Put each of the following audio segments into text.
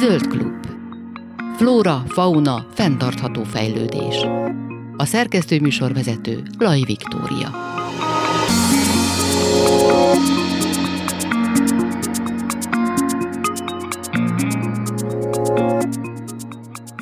Zöld klub. Flóra, fauna, fenntartható fejlődés. A szerkesztő műsorvezető Laj Viktória.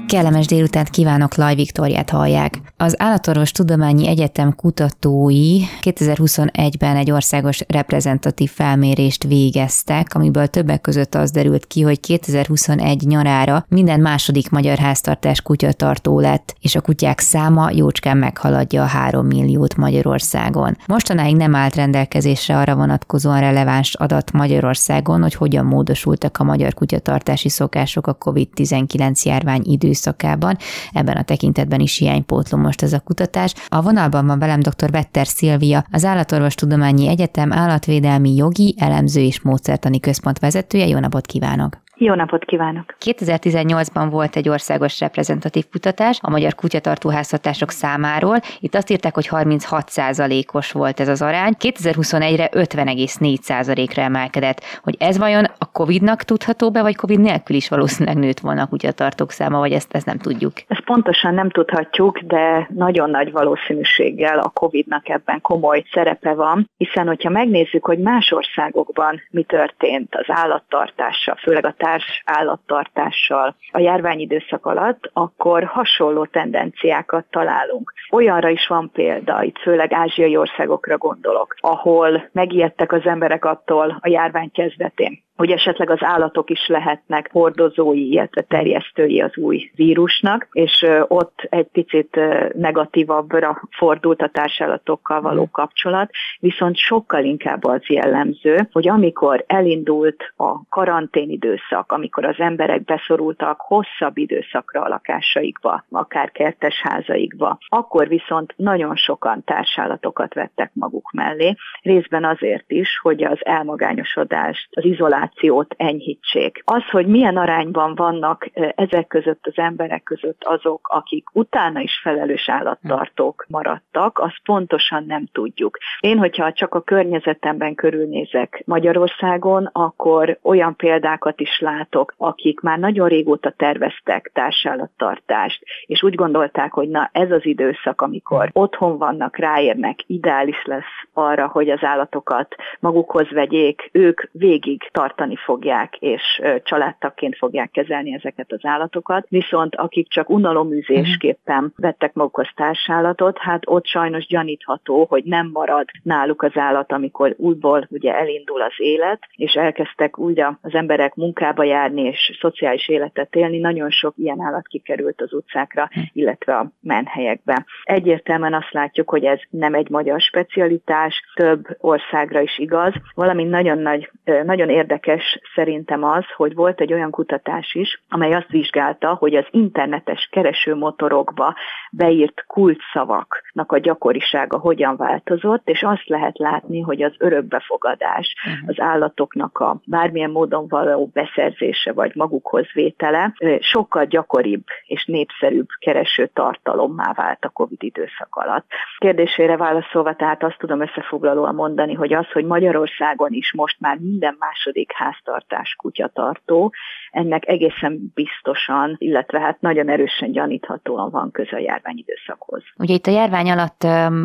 Kellemes délutánt kívánok, Laj Viktoriát hallják. Az Állatorvos Tudományi Egyetem kutatói 2021-ben egy országos reprezentatív felmérést végeztek, amiből többek között az derült ki, hogy 2021 nyarára minden második magyar háztartás kutyatartó lett, és a kutyák száma jócskán meghaladja a 3 milliót Magyarországon. Mostanáig nem állt rendelkezésre arra vonatkozóan releváns adat Magyarországon, hogy hogyan módosultak a magyar kutyatartási szokások a COVID-19 járvány időszakában. Ebben a tekintetben is hiánypótlom most ez a kutatás. A vonalban van velem dr. Vetter Szilvia, az Állatorvostudományi Egyetem állatvédelmi jogi, elemző és módszertani központ vezetője. Jó napot kívánok! Jó napot kívánok! 2018-ban volt egy országos reprezentatív kutatás a magyar kutyatartóháztatások számáról. Itt azt írták, hogy 36%-os volt ez az arány. 2021-re 50,4%-ra emelkedett. Hogy ez vajon a COVID-nak tudható be, vagy COVID nélkül is valószínűleg nőtt volna a kutyatartók száma, vagy ezt, ezt nem tudjuk? Ezt pontosan nem tudhatjuk, de nagyon nagy valószínűséggel a COVID-nak ebben komoly szerepe van, hiszen hogyha megnézzük, hogy más országokban mi történt az állattartással, főleg a társ állattartással a járványidőszak alatt, akkor hasonló tendenciákat találunk. Olyanra is van példa, itt főleg ázsiai országokra gondolok, ahol megijedtek az emberek attól a járvány kezdetén, hogy esetleg az állatok is lehetnek hordozói, illetve terjesztői az új vírusnak, és ott egy picit negatívabbra fordult a társállatokkal való mhm. kapcsolat, viszont sokkal inkább az jellemző, hogy amikor elindult a karantén időszak, amikor az emberek beszorultak hosszabb időszakra a lakásaikba, akár kertes házaikba, akkor viszont nagyon sokan társállatokat vettek maguk mellé, részben azért is, hogy az elmagányosodást, az izolációt migrációt enyhítsék. Az, hogy milyen arányban vannak ezek között az emberek között azok, akik utána is felelős állattartók maradtak, azt pontosan nem tudjuk. Én, hogyha csak a környezetemben körülnézek Magyarországon, akkor olyan példákat is látok, akik már nagyon régóta terveztek társállattartást, és úgy gondolták, hogy na ez az időszak, amikor otthon vannak, ráérnek, ideális lesz arra, hogy az állatokat magukhoz vegyék, ők végig tartani tartani fogják, és családtakként fogják kezelni ezeket az állatokat, viszont akik csak unaloműzésképpen mhm. vettek magukhoz társállatot, hát ott sajnos gyanítható, hogy nem marad náluk az állat, amikor újból ugye elindul az élet, és elkezdtek újra az emberek munkába járni és szociális életet élni, nagyon sok ilyen állat kikerült az utcákra, mhm. illetve a menhelyekbe. Egyértelműen azt látjuk, hogy ez nem egy magyar specialitás, több országra is igaz, valamint nagyon nagy, nagyon érdekes érdekes szerintem az, hogy volt egy olyan kutatás is, amely azt vizsgálta, hogy az internetes keresőmotorokba beírt kulcsszavaknak a gyakorisága hogyan változott, és azt lehet látni, hogy az örökbefogadás, uh-huh. az állatoknak a bármilyen módon való beszerzése vagy magukhoz vétele sokkal gyakoribb és népszerűbb kereső tartalommá vált a COVID időszak alatt. Kérdésére válaszolva tehát azt tudom összefoglalóan mondani, hogy az, hogy Magyarországon is most már minden második háztartás kutyatartó, ennek egészen biztosan, illetve hát nagyon erősen gyaníthatóan van köze a járványidőszakhoz. Ugye itt a járvány alatt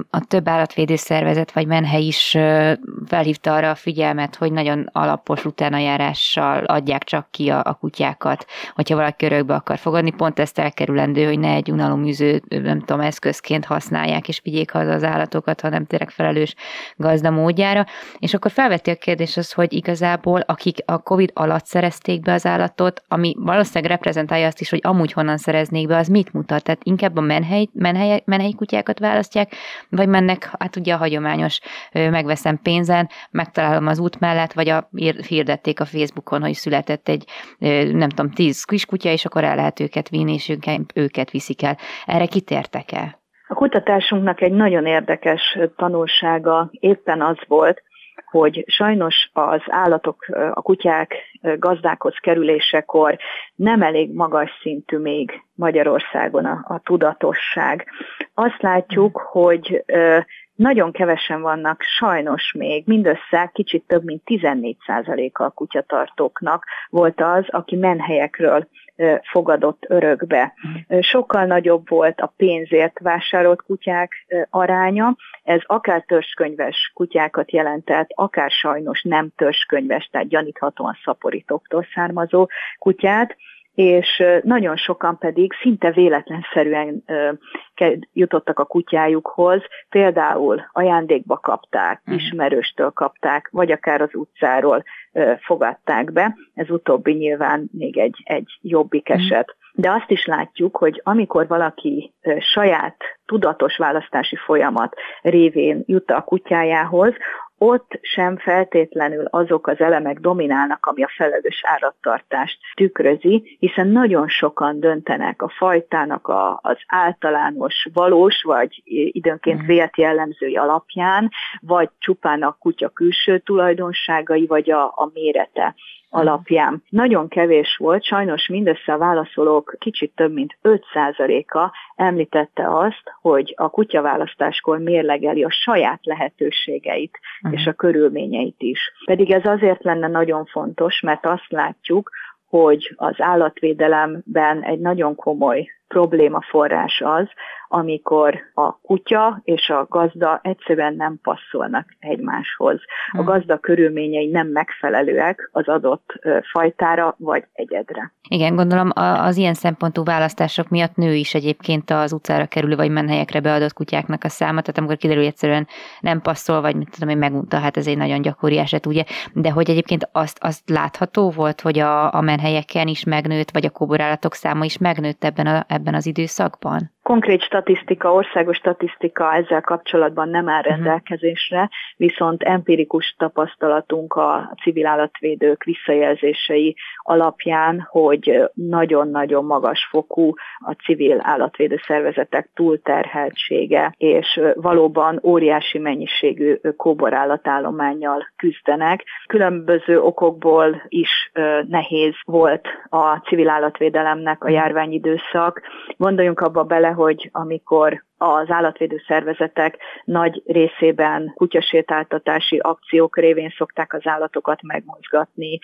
a több állatvédő szervezet vagy menhely is felhívta arra a figyelmet, hogy nagyon alapos utánajárással adják csak ki a, a kutyákat, hogyha valaki örökbe akar fogadni, pont ezt elkerülendő, hogy ne egy unaloműző, nem tudom, eszközként használják és vigyék haza az állatokat, hanem tényleg felelős gazda módjára. És akkor felveti a kérdés az, hogy igazából akik a COVID alatt szerezték be az állat adatot, ami valószínűleg reprezentálja azt is, hogy amúgy honnan szereznék be, az mit mutat? Tehát inkább a menhely, menhely, menhelyi kutyákat választják, vagy mennek, hát ugye a hagyományos, megveszem pénzen, megtalálom az út mellett, vagy a, hirdették a Facebookon, hogy született egy, nem tudom, tíz kiskutya, és akkor el lehet őket vinni, és őket viszik el. Erre kitértek el? A kutatásunknak egy nagyon érdekes tanulsága éppen az volt, hogy sajnos az állatok, a kutyák gazdákhoz kerülésekor nem elég magas szintű még Magyarországon a, a tudatosság. Azt látjuk, hogy nagyon kevesen vannak sajnos még, mindössze kicsit több mint 14%-a a kutyatartóknak volt az, aki menhelyekről fogadott örökbe. Sokkal nagyobb volt a pénzért vásárolt kutyák aránya, ez akár törzskönyves kutyákat jelentett, akár sajnos nem törzskönyves, tehát gyaníthatóan szaporítóktól származó kutyát, és nagyon sokan pedig szinte véletlenszerűen jutottak a kutyájukhoz, például ajándékba kapták, uh-huh. ismerőstől kapták, vagy akár az utcáról fogadták be. Ez utóbbi nyilván még egy, egy jobbik uh-huh. eset. De azt is látjuk, hogy amikor valaki saját tudatos választási folyamat révén jut a kutyájához, ott sem feltétlenül azok az elemek dominálnak, ami a felelős állattartást tükrözi, hiszen nagyon sokan döntenek a fajtának a, az általános valós, vagy időnként mm. vélt jellemzői alapján, vagy csupán a kutya külső tulajdonságai, vagy a, a mérete alapján. Nagyon kevés volt, sajnos mindössze a válaszolók kicsit több mint 5%-a említette azt, hogy a kutyaválasztáskor mérlegeli a saját lehetőségeit uh-huh. és a körülményeit is. Pedig ez azért lenne nagyon fontos, mert azt látjuk, hogy az állatvédelemben egy nagyon komoly problémaforrás az, amikor a kutya és a gazda egyszerűen nem passzolnak egymáshoz. A hmm. gazda körülményei nem megfelelőek az adott fajtára vagy egyedre. Igen, gondolom az ilyen szempontú választások miatt nő is egyébként az utcára kerülő vagy menhelyekre beadott kutyáknak a száma, tehát amikor kiderül, hogy egyszerűen nem passzol, vagy mit tudom én, megunta, hát ez egy nagyon gyakori eset, ugye, de hogy egyébként azt, azt látható volt, hogy a, a menhelyeken is megnőtt, vagy a kóborállatok száma is megnőtt ebben, a, ebben az időszakban? Konkrét statisztika, országos statisztika ezzel kapcsolatban nem áll mhm. rendelkezésre, viszont empirikus tapasztalatunk a civil állatvédők visszajelzései alapján, hogy nagyon-nagyon magas fokú a civil állatvédő szervezetek túlterheltsége, és valóban óriási mennyiségű kóborállatállományjal küzdenek. Különböző okokból is nehéz volt a civil állatvédelemnek a járványidőszak. Gondoljunk abba bele, hogy amikor az állatvédő szervezetek nagy részében kutyasétáltatási akciók révén szokták az állatokat megmozgatni,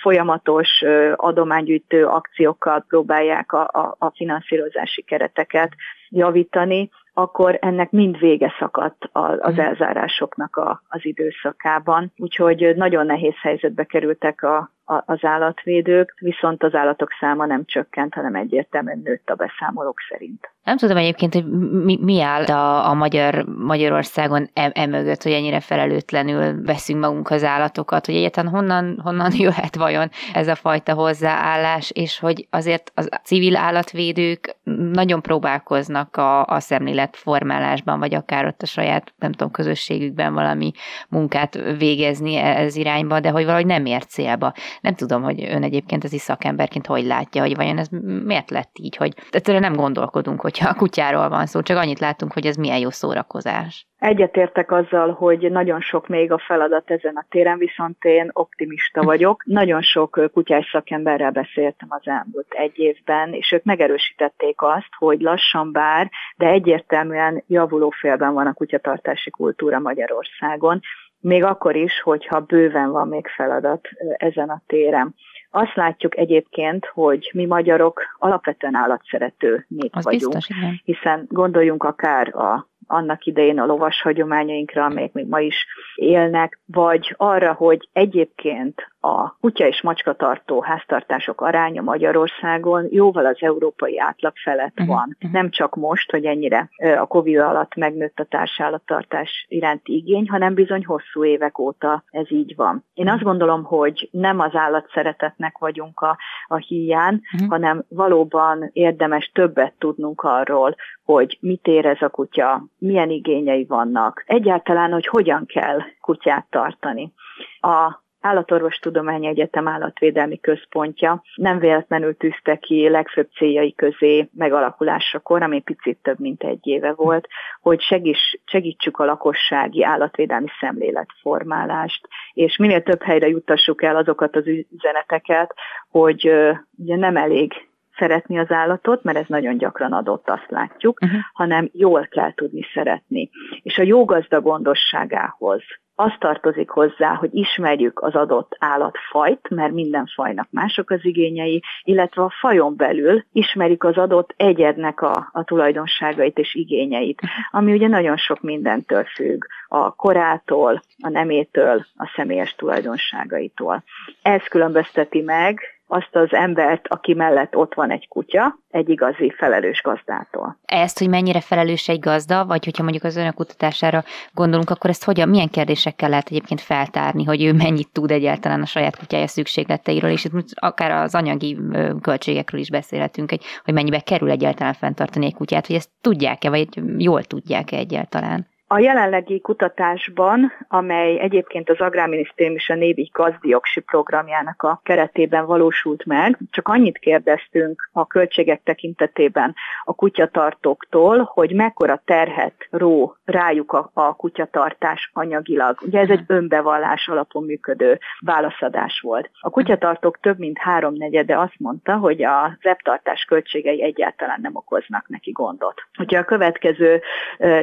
folyamatos adománygyűjtő akciókkal próbálják a, a, a finanszírozási kereteket javítani, akkor ennek mind vége szakadt az mm. elzárásoknak a, az időszakában. Úgyhogy nagyon nehéz helyzetbe kerültek a, a, az állatvédők, viszont az állatok száma nem csökkent, hanem egyértelműen nőtt a beszámolók szerint. Nem tudom egyébként, hogy mi, mi áll a, a Magyar, Magyarországon emögött, e hogy ennyire felelőtlenül veszünk magunkhoz állatokat, hogy egyáltalán honnan, honnan jöhet vajon ez a fajta hozzáállás, és hogy azért a civil állatvédők nagyon próbálkoznak a, a szemléletformálásban, vagy akár ott a saját, nem tudom, közösségükben valami munkát végezni ez irányba, de hogy valahogy nem ér célba. Nem tudom, hogy ön egyébként az is szakemberként hogy látja, hogy vajon ez miért lett így, hogy egyszerűen nem gondolkodunk, hogyha a kutyáról van szó, csak annyit látunk, hogy ez milyen jó szórakozás. Egyetértek azzal, hogy nagyon sok még a feladat ezen a téren, viszont én optimista vagyok. Nagyon sok kutyás szakemberrel beszéltem az elmúlt egy évben, és ők megerősítették azt, hogy lassan bár, de egyértelműen javuló félben van a kutyatartási kultúra Magyarországon, még akkor is, hogyha bőven van még feladat ezen a téren. Azt látjuk egyébként, hogy mi magyarok alapvetően állatszerető nép Az vagyunk, biztos, hiszen gondoljunk akár a annak idején a lovas hagyományainkra, amelyek még ma is élnek, vagy arra, hogy egyébként a kutya és macska tartó háztartások aránya Magyarországon jóval az európai átlag felett uh-huh. van. Uh-huh. Nem csak most, hogy ennyire a Covid alatt megnőtt a társállattartás iránti igény, hanem bizony hosszú évek óta ez így van. Én azt gondolom, hogy nem az állatszeretetnek vagyunk a, a híján, uh-huh. hanem valóban érdemes többet tudnunk arról, hogy mit érez a kutya, milyen igényei vannak, egyáltalán, hogy hogyan kell kutyát tartani. A Állatorvostudományi Egyetem állatvédelmi központja nem véletlenül tűzte ki legfőbb céljai közé megalakulásakor, ami picit több mint egy éve volt, hogy segíts, segítsük a lakossági állatvédelmi szemléletformálást, és minél több helyre juttassuk el azokat az üzeneteket, hogy ugye nem elég szeretni az állatot, mert ez nagyon gyakran adott, azt látjuk, uh-huh. hanem jól kell tudni szeretni. És a jó gazda gondosságához az tartozik hozzá, hogy ismerjük az adott állatfajt, mert minden fajnak mások az igényei, illetve a fajon belül ismerjük az adott egyednek a, a tulajdonságait és igényeit, ami ugye nagyon sok mindentől függ, a korától, a nemétől, a személyes tulajdonságaitól. Ez különbözteti meg azt az embert, aki mellett ott van egy kutya, egy igazi felelős gazdától. Ezt, hogy mennyire felelős egy gazda, vagy hogyha mondjuk az önök kutatására gondolunk, akkor ezt hogyan, milyen kérdésekkel lehet egyébként feltárni, hogy ő mennyit tud egyáltalán a saját kutyája szükségleteiről, és itt akár az anyagi költségekről is beszélhetünk, hogy, mennyibe kerül egyáltalán fenntartani egy kutyát, hogy ezt tudják-e, vagy jól tudják-e egyáltalán? A jelenlegi kutatásban, amely egyébként az Agrárminisztérium és a Névi gazdioksi programjának a keretében valósult meg, csak annyit kérdeztünk a költségek tekintetében a kutyatartóktól, hogy mekkora terhet ró rájuk a, a kutyatartás anyagilag. Ugye ez egy önbevallás alapon működő válaszadás volt. A kutyatartók több mint háromnegyede azt mondta, hogy a zeptartás költségei egyáltalán nem okoznak neki gondot. Hogyha a következő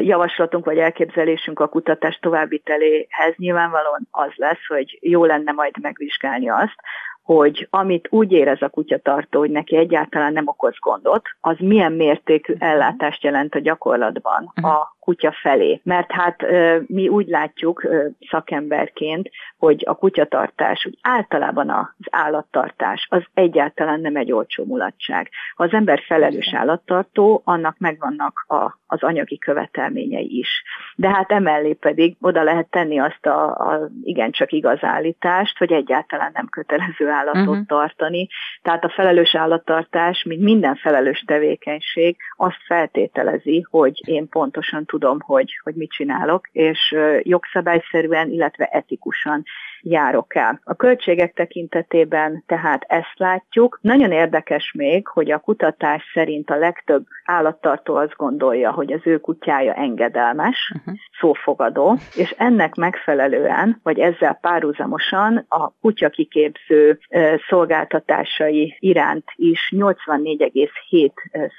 javaslatunk vagy elképzelésünk a kutatás továbbiteléhez nyilvánvalóan az lesz, hogy jó lenne majd megvizsgálni azt, hogy amit úgy érez a kutyatartó, hogy neki egyáltalán nem okoz gondot, az milyen mértékű ellátást jelent a gyakorlatban a kutya felé. Mert hát mi úgy látjuk szakemberként, hogy a kutyatartás, úgy általában az állattartás, az egyáltalán nem egy olcsó mulatság. Ha az ember felelős állattartó, annak megvannak a, az anyagi követelményei is. De hát emellé pedig oda lehet tenni azt a, a igencsak igaz állítást, hogy egyáltalán nem kötelező állatot uh-huh. tartani. Tehát a felelős állattartás, mint minden felelős tevékenység, azt feltételezi, hogy én pontosan tudom, hogy, hogy mit csinálok, és jogszabályszerűen, illetve etikusan járok el. A költségek tekintetében tehát ezt látjuk. Nagyon érdekes még, hogy a kutatás szerint a legtöbb állattartó azt gondolja, hogy az ő kutyája engedelmes, uh-huh. szófogadó, és ennek megfelelően, vagy ezzel párhuzamosan a kutya kiképző szolgáltatásai iránt is 84,7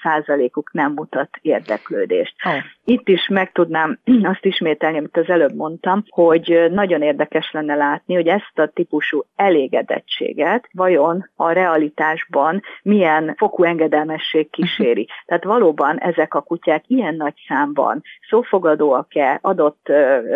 százalékuk nem mutat érdeklődést. Oh. Itt is meg tudnám azt ismételni, amit az előbb mondtam, hogy nagyon érdekes lenne látni, hogy ezt a típusú elégedettséget vajon a realitásban milyen fokú engedelmesség kíséri. Tehát valóban ezek a kutyák ilyen nagy számban szófogadóak-e, adott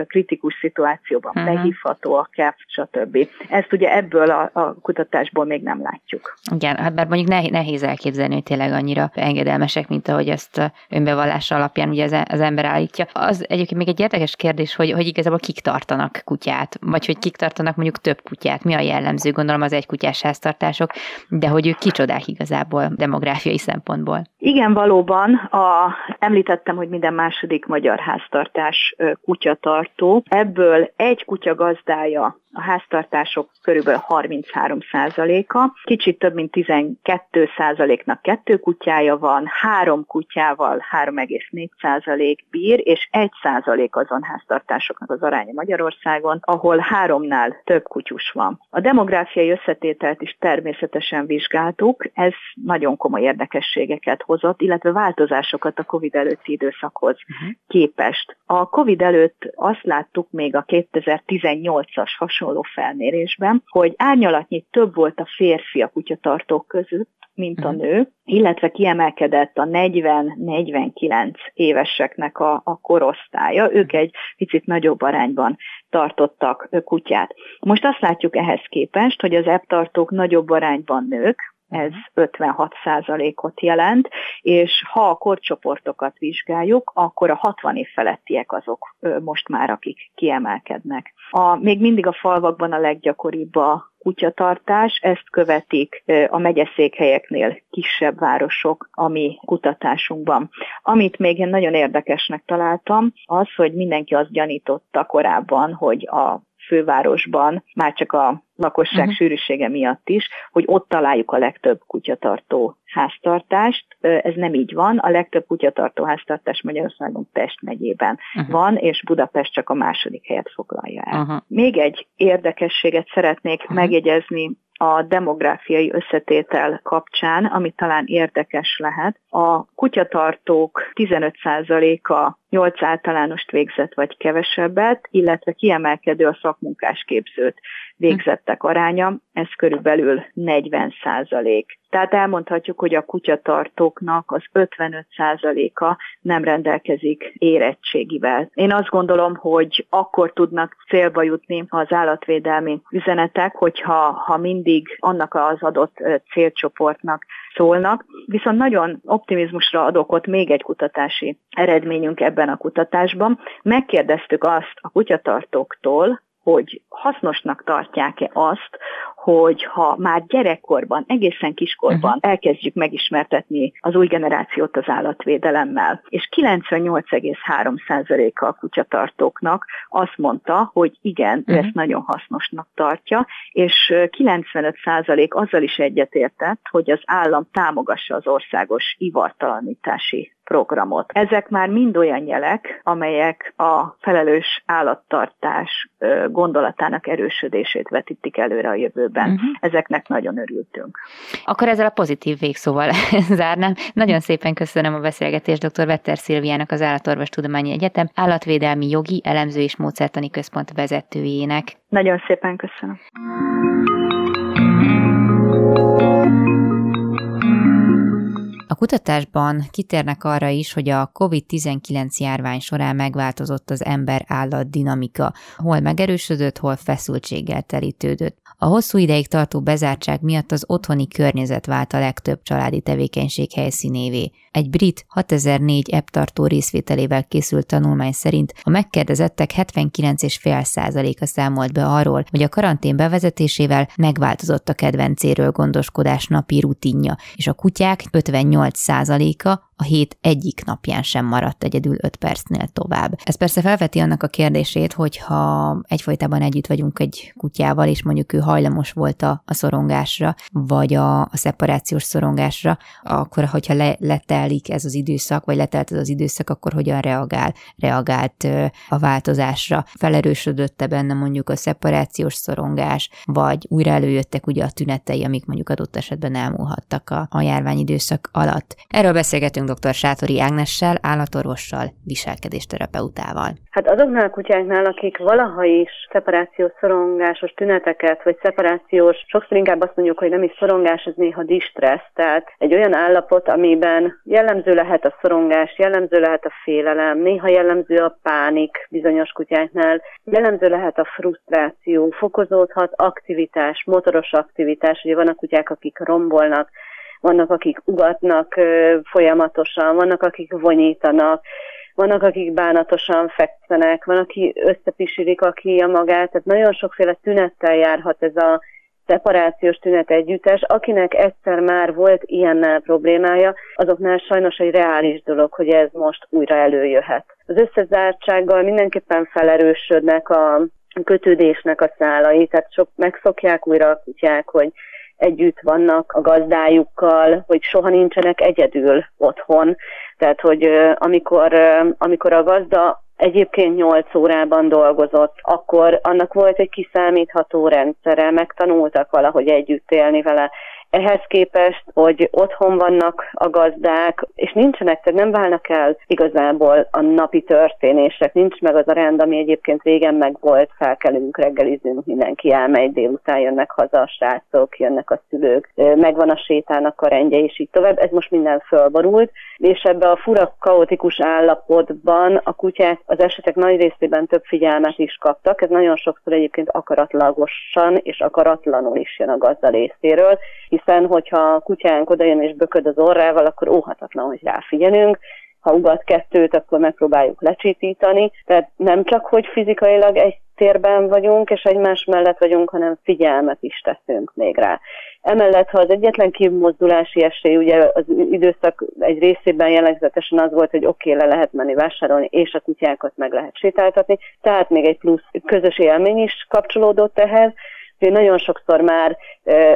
kritikus szituációban uh-huh. behívhatóak-e, stb. Ezt ugye ebből a, a kutatásból még nem látjuk. Igen, hát bár mondjuk nehéz elképzelni, hogy tényleg annyira engedelmesek, mint ahogy ezt önbevallás alapján ugye az, az ember állítja. Az egyébként még egy érdekes kérdés, hogy, hogy igazából kik tartanak kutyát, vagy hogy kik tartanak mondjuk több kutyát. Mi a jellemző, gondolom az egykutyás háztartások, de hogy ők kicsodák igazából demográfiai szempontból. Igen, valóban. A, említettem, hogy minden második magyar háztartás kutyatartó. Ebből egy kutya gazdája a háztartások körülbelül 33%-a, kicsit több mint 12%-nak kettő kutyája van, három kutyával 3,4% bír, és 1% azon háztartásoknak az aránya Magyarországon, ahol háromnál több kutyus van. A demográfiai összetételt is természetesen vizsgáltuk, ez nagyon komoly érdekességeket hozott, illetve változásokat a COVID előtti időszakhoz uh-huh. képest. A COVID előtt azt láttuk még a 2018-as hasonló felmérésben, hogy árnyalatnyi több volt a férfi a kutyatartók között, mint a mhm. nő, illetve kiemelkedett a 40-49 éveseknek a, a korosztálya. Ők egy picit nagyobb arányban tartottak kutyát. Most azt látjuk ehhez képest, hogy az eptartók nagyobb arányban nők, ez 56 ot jelent, és ha a korcsoportokat vizsgáljuk, akkor a 60 év felettiek azok most már, akik kiemelkednek. A, még mindig a falvakban a leggyakoribb a kutyatartás, ezt követik a megyeszékhelyeknél kisebb városok a mi kutatásunkban. Amit még én nagyon érdekesnek találtam, az, hogy mindenki azt gyanította korábban, hogy a fővárosban, már csak a lakosság uh-huh. sűrűsége miatt is, hogy ott találjuk a legtöbb kutyatartó háztartást. Ez nem így van. A legtöbb kutyatartó háztartás Magyarországon Pest megyében uh-huh. van, és Budapest csak a második helyet foglalja el. Uh-huh. Még egy érdekességet szeretnék uh-huh. megjegyezni a demográfiai összetétel kapcsán, ami talán érdekes lehet. A kutyatartók 15%-a 8 általánost végzett vagy kevesebbet, illetve kiemelkedő a szakmunkás képzőt végzettek aránya, ez körülbelül 40 százalék. Tehát elmondhatjuk, hogy a kutyatartóknak az 55 százaléka nem rendelkezik érettségivel. Én azt gondolom, hogy akkor tudnak célba jutni az állatvédelmi üzenetek, hogyha ha mindig annak az adott célcsoportnak szólnak. Viszont nagyon optimizmusra adok ott még egy kutatási eredményünk ebben a kutatásban. Megkérdeztük azt a kutyatartóktól, hogy hasznosnak tartják-e azt, hogy ha már gyerekkorban, egészen kiskorban uh-huh. elkezdjük megismertetni az új generációt az állatvédelemmel, és 98,3%-a a kutyatartóknak azt mondta, hogy igen, uh-huh. ő ezt nagyon hasznosnak tartja, és 95% azzal is egyetértett, hogy az állam támogassa az országos ivartalanítási programot. Ezek már mind olyan jelek, amelyek a felelős állattartás gondolatának erősödését vetítik előre a jövőben. Uh-huh. Ezeknek nagyon örültünk. Akkor ezzel a pozitív végszóval zárnám. Nagyon szépen köszönöm a beszélgetést dr. Vetter Szilviának, az Állatorvos Tudományi Egyetem állatvédelmi jogi elemző és módszertani központ vezetőjének. Nagyon szépen köszönöm. A kutatásban kitérnek arra is, hogy a COVID-19 járvány során megváltozott az ember-állat dinamika, hol megerősödött, hol feszültséggel terítődött. A hosszú ideig tartó bezártság miatt az otthoni környezet vált a legtöbb családi tevékenység helyszínévé. Egy brit 6004 ebb tartó részvételével készült tanulmány szerint a megkérdezettek 79,5%-a számolt be arról, hogy a karantén bevezetésével megváltozott a kedvencéről gondoskodás napi rutinja, és a kutyák 58%-a a hét egyik napján sem maradt egyedül 5 percnél tovább. Ez persze felveti annak a kérdését, hogy ha egyfolytában együtt vagyunk egy kutyával, és mondjuk ő hajlamos volt a, a szorongásra, vagy a, a szeparációs szorongásra, akkor hogyha le, letelik ez az időszak, vagy letelt ez az időszak, akkor hogyan reagál? Reagált a változásra? Felerősödötte benne mondjuk a szeparációs szorongás, vagy újra előjöttek ugye a tünetei, amik mondjuk adott esetben elmúlhattak a, a járványidőszak alatt. Erről beszélgetünk dr. Sátori Ágnessel, állatorvossal, viselkedésterapeutával. Hát azoknál a kutyáknál, akik valaha is szeparációs szorongásos tüneteket, vagy szeparációs, sokszor inkább azt mondjuk, hogy nem is szorongás, ez néha distressz, tehát egy olyan állapot, amiben jellemző lehet a szorongás, jellemző lehet a félelem, néha jellemző a pánik bizonyos kutyáknál, jellemző lehet a frusztráció, fokozódhat aktivitás, motoros aktivitás, ugye vannak kutyák, akik rombolnak, vannak, akik ugatnak folyamatosan, vannak, akik vonyítanak, vannak, akik bánatosan fekszenek, van, aki összepisilik a magát, tehát nagyon sokféle tünettel járhat ez a szeparációs tünet együttes. Akinek egyszer már volt ilyennel problémája, azoknál sajnos egy reális dolog, hogy ez most újra előjöhet. Az összezártsággal mindenképpen felerősödnek a kötődésnek a szálai, tehát sok megszokják újra a kutyák, hogy együtt vannak a gazdájukkal, hogy soha nincsenek egyedül otthon. Tehát, hogy amikor, amikor a gazda egyébként 8 órában dolgozott, akkor annak volt egy kiszámítható rendszere, megtanultak valahogy együtt élni vele. Ehhez képest, hogy otthon vannak a gazdák, és nincsenek, tehát nem válnak el igazából a napi történések, nincs meg az a rend, ami egyébként régen meg volt, felkelünk, reggelizünk, mindenki elmegy, délután jönnek haza a srácok, jönnek a szülők, megvan a sétának a rendje, és így tovább. Ez most minden fölborult, és ebbe a fura kaotikus állapotban a kutyák az esetek nagy részében több figyelmet is kaptak. Ez nagyon sokszor egyébként akaratlagosan és akaratlanul is jön a gazda részéről, hiszen hogyha a kutyánk odajön és bököd az orrával, akkor óhatatlan, hogy ráfigyelünk, ha ugat kettőt, akkor megpróbáljuk lecsitítani. Tehát nem csak, hogy fizikailag egy térben vagyunk, és egymás mellett vagyunk, hanem figyelmet is teszünk még rá. Emellett, ha az egyetlen kimozdulási esély, ugye az időszak egy részében jellegzetesen az volt, hogy oké, okay, le lehet menni vásárolni, és a kutyákat meg lehet sétáltatni, tehát még egy plusz közös élmény is kapcsolódott ehhez, nagyon sokszor már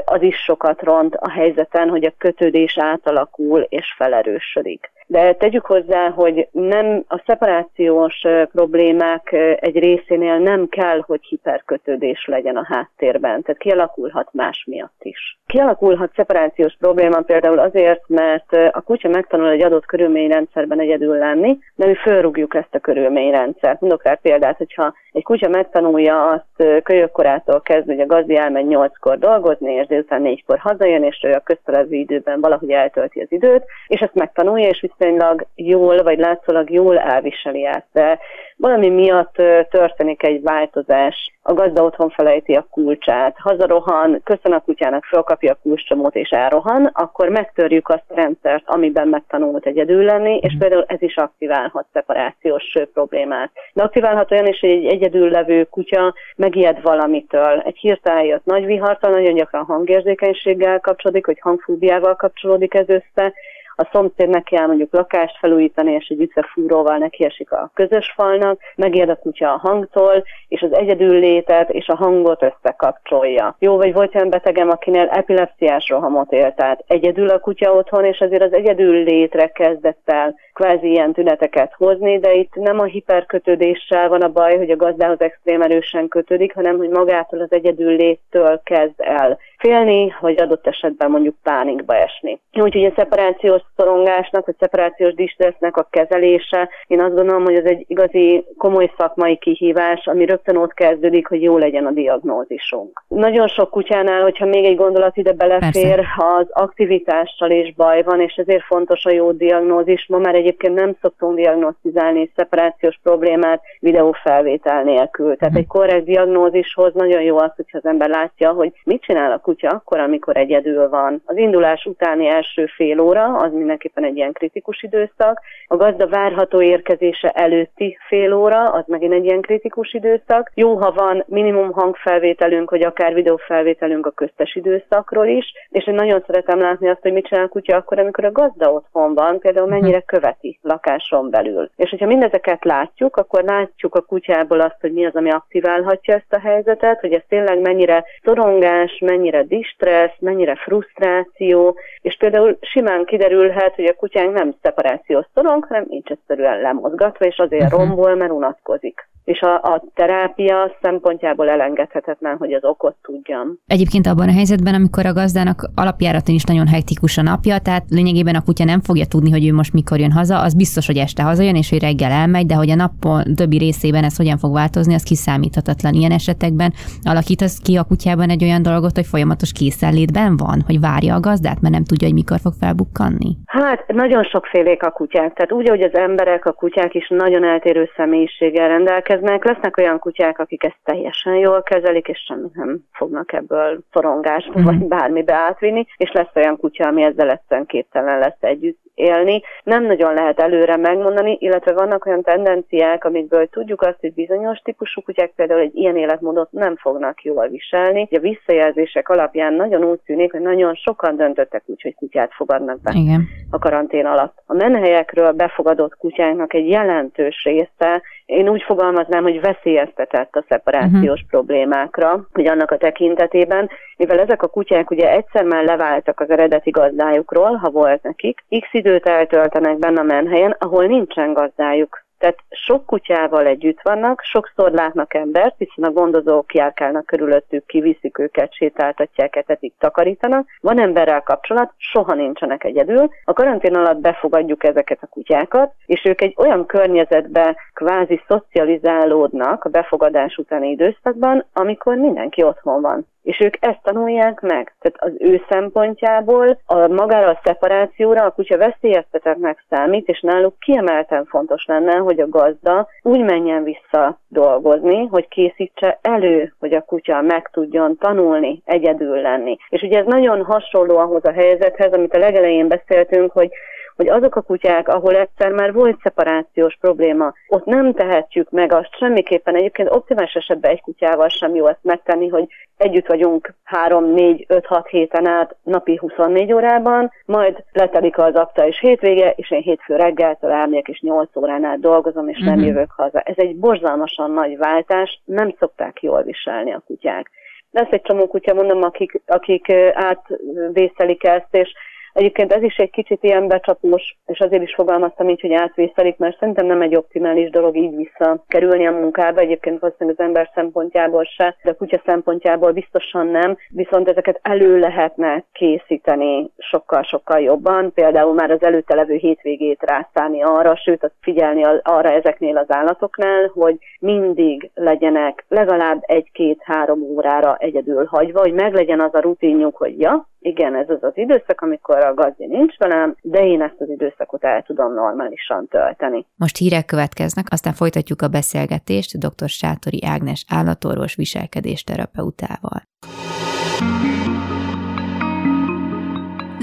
az is sokat ront a helyzeten, hogy a kötődés átalakul és felerősödik. De tegyük hozzá, hogy nem a szeparációs problémák egy részénél nem kell, hogy hiperkötődés legyen a háttérben, tehát kialakulhat más miatt is. Kialakulhat szeparációs probléma például azért, mert a kutya megtanul egy adott körülményrendszerben egyedül lenni, de mi fölrúgjuk ezt a körülményrendszert. Mondok rá példát, hogyha egy kutya megtanulja azt kölyökkorától kezdve, hogy a gazdi elmegy nyolckor dolgozni, és délután négykor hazajön, és ő a köztelező időben valahogy eltölti az időt, és ezt megtanulja, és viszonylag jól, vagy látszólag jól elviseli ezt. De valami miatt történik egy változás, a gazda otthon felejti a kulcsát, hazarohan, köszön a kutyának, felkapja a kulcscsomót és elrohan, akkor megtörjük azt a rendszert, amiben megtanult egyedül lenni, és mhm. például ez is aktiválhat szeparációs problémát. De aktiválhat olyan is, hogy egy egyedül levő kutya megijed valamitől. Egy hirtelen jött nagy vihartal, nagyon gyakran hangérzékenységgel kapcsolódik, hogy hangfóbiával kapcsolódik ez össze, a szomszéd neki áll mondjuk lakást felújítani, és egy ütőfúróval neki esik a közös falnak, megijed a kutya a hangtól, és az egyedül létet és a hangot összekapcsolja. Jó, vagy volt olyan betegem, akinél epilepsziás rohamot élt, tehát egyedül a kutya otthon, és azért az egyedül létre kezdett el kvázi ilyen tüneteket hozni, de itt nem a hiperkötődéssel van a baj, hogy a gazdához extrém erősen kötődik, hanem hogy magától az egyedül léttől kezd el félni, vagy adott esetben mondjuk pánikba esni. Úgyhogy a szeparációs szorongásnak, vagy szeparációs distressznek a kezelése, én azt gondolom, hogy ez egy igazi komoly szakmai kihívás, ami rögtön ott kezdődik, hogy jó legyen a diagnózisunk. Nagyon sok kutyánál, hogyha még egy gondolat ide belefér, Persze. az aktivitással is baj van, és ezért fontos a jó diagnózis. Ma már egyébként nem szoktunk diagnosztizálni szeparációs problémát videófelvétel nélkül. Tehát egy korrekt diagnózishoz nagyon jó az, hogyha az ember látja, hogy mit csinál a kutya akkor, amikor egyedül van. Az indulás utáni első fél óra, az mindenképpen egy ilyen kritikus időszak. A gazda várható érkezése előtti fél óra, az megint egy ilyen kritikus időszak. Jó, ha van minimum hangfelvételünk, vagy akár videófelvételünk a köztes időszakról is, és én nagyon szeretem látni azt, hogy mit csinál a kutya akkor, amikor a gazda otthon van, például mennyire mhm. követi lakáson belül. És hogyha mindezeket látjuk, akkor látjuk a kutyából azt, hogy mi az, ami aktiválhatja ezt a helyzetet, hogy ez tényleg mennyire szorongás, mennyire distressz, mennyire frusztráció, és például simán kiderülhet, hogy a kutyánk nem szeparációs szorong, hanem nincs egyszerűen lemozgatva, és azért uh-huh. rombol, mert unatkozik és a, a terápia szempontjából elengedhetetlen, hogy az okot tudjam. Egyébként abban a helyzetben, amikor a gazdának alapjáraton is nagyon hektikus a napja, tehát lényegében a kutya nem fogja tudni, hogy ő most mikor jön haza, az biztos, hogy este hazajön, és hogy reggel elmegy, de hogy a napon többi részében ez hogyan fog változni, az kiszámíthatatlan. Ilyen esetekben alakítasz ki a kutyában egy olyan dolgot, hogy folyamatos készenlétben van, hogy várja a gazdát, mert nem tudja, hogy mikor fog felbukkanni? Hát nagyon sokfélék a kutyák, tehát úgy, hogy az emberek, a kutyák is nagyon eltérő személyiséggel rendelkeznek, érkeznek. Lesznek olyan kutyák, akik ezt teljesen jól kezelik, és semmi nem fognak ebből szorongásba mm. vagy bármibe átvinni, és lesz olyan kutya, ami ezzel egyszerűen képtelen lesz együtt élni. Nem nagyon lehet előre megmondani, illetve vannak olyan tendenciák, amikből tudjuk azt, hogy bizonyos típusú kutyák például egy ilyen életmódot nem fognak jól viselni. A visszajelzések alapján nagyon úgy tűnik, hogy nagyon sokan döntöttek úgy, hogy kutyát fogadnak be Igen. a karantén alatt. A menhelyekről befogadott kutyáknak egy jelentős része én úgy fogalmaznám, hogy veszélyeztetett a szeparációs uh-huh. problémákra, hogy annak a tekintetében, mivel ezek a kutyák ugye egyszer már leváltak az eredeti gazdájukról, ha volt nekik, x időt eltöltenek benne a menhelyen, ahol nincsen gazdájuk. Tehát sok kutyával együtt vannak, sokszor látnak embert, hiszen a gondozók járkálnak körülöttük, kiviszik őket, sétáltatják, etetik, takarítanak. Van emberrel kapcsolat, soha nincsenek egyedül. A karantén alatt befogadjuk ezeket a kutyákat, és ők egy olyan környezetbe kvázi szocializálódnak a befogadás utáni időszakban, amikor mindenki otthon van és ők ezt tanulják meg. Tehát az ő szempontjából a magára a szeparációra a kutya veszélyeztetetnek számít, és náluk kiemelten fontos lenne, hogy a gazda úgy menjen vissza dolgozni, hogy készítse elő, hogy a kutya meg tudjon tanulni, egyedül lenni. És ugye ez nagyon hasonló ahhoz a helyzethez, amit a legelején beszéltünk, hogy hogy azok a kutyák, ahol egyszer már volt szeparációs probléma, ott nem tehetjük meg azt semmiképpen. Egyébként optimális esetben egy kutyával sem jó ezt megtenni, hogy együtt vagyunk 3, 4, 5, 6 héten át napi 24 órában, majd letelik az akta és hétvége, és én hétfő reggeltől elmegyek, és 8 órán át dolgozom, és nem uh-huh. jövök haza. Ez egy borzalmasan nagy váltás, nem szokták jól viselni a kutyák. Lesz egy csomó kutya, mondom, akik, akik átvészelik ezt, és Egyébként ez is egy kicsit ilyen becsapós, és azért is fogalmaztam így, hogy átvészelik, mert szerintem nem egy optimális dolog így visszakerülni a munkába. Egyébként valószínűleg az ember szempontjából se, de a kutya szempontjából biztosan nem, viszont ezeket elő lehetne készíteni sokkal-sokkal jobban. Például már az előtte levő hétvégét rászállni arra, sőt, figyelni arra ezeknél az állatoknál, hogy mindig legyenek legalább egy-két-három órára egyedül hagyva, hogy meglegyen az a rutinjuk, hogy ja, igen, ez az az időszak, amikor a gazdi nincs velem, de én ezt az időszakot el tudom normálisan tölteni. Most hírek következnek, aztán folytatjuk a beszélgetést dr. Sátori Ágnes állatorvos viselkedésterapeutával.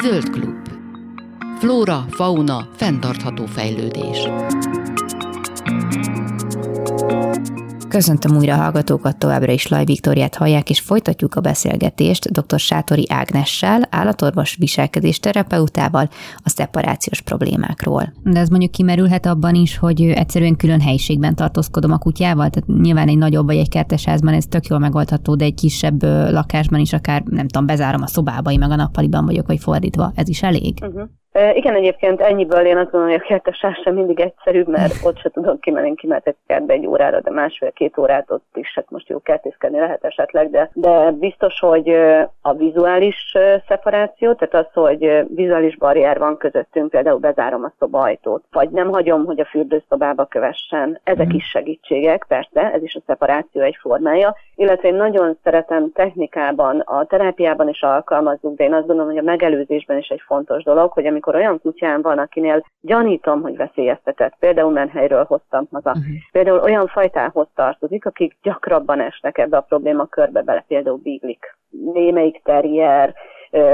Zöld klub. Flóra, fauna, fenntartható fejlődés. Köszöntöm újra a hallgatókat, továbbra is Laj Viktoriát hallják, és folytatjuk a beszélgetést dr. Sátori Ágnessel, állatorvos viselkedés terapeutával a szeparációs problémákról. De ez mondjuk kimerülhet abban is, hogy egyszerűen külön helyiségben tartózkodom a kutyával, tehát nyilván egy nagyobb vagy egy kertesházban ez tök jól megoldható, de egy kisebb lakásban is akár, nem tudom, bezárom a szobába, meg a nappaliban vagyok, vagy fordítva, ez is elég? Uh-huh. Igen, egyébként ennyiből én azt gondolom, hogy a kertesás sem mindig egyszerűbb, mert ott se tudok kimenni, kimehetek kertbe egy órára, de másfél-két órát ott is, hát most jó kertészkedni lehet esetleg, de, de biztos, hogy a vizuális szeparáció, tehát az, hogy vizuális barrier van közöttünk, például bezárom a szobajtót, vagy nem hagyom, hogy a fürdőszobába kövessen, ezek mhm. is segítségek, persze, ez is a szeparáció egy formája, illetve én nagyon szeretem technikában, a terápiában is alkalmazunk, de én azt gondolom, hogy a megelőzésben is egy fontos dolog, hogy amikor olyan kutyám van, akinél gyanítom, hogy veszélyeztetett, például menhelyről hoztam haza, uh-huh. például olyan fajtához tartozik, akik gyakrabban esnek ebbe a problémakörbe bele, például biglik, némelyik terrier,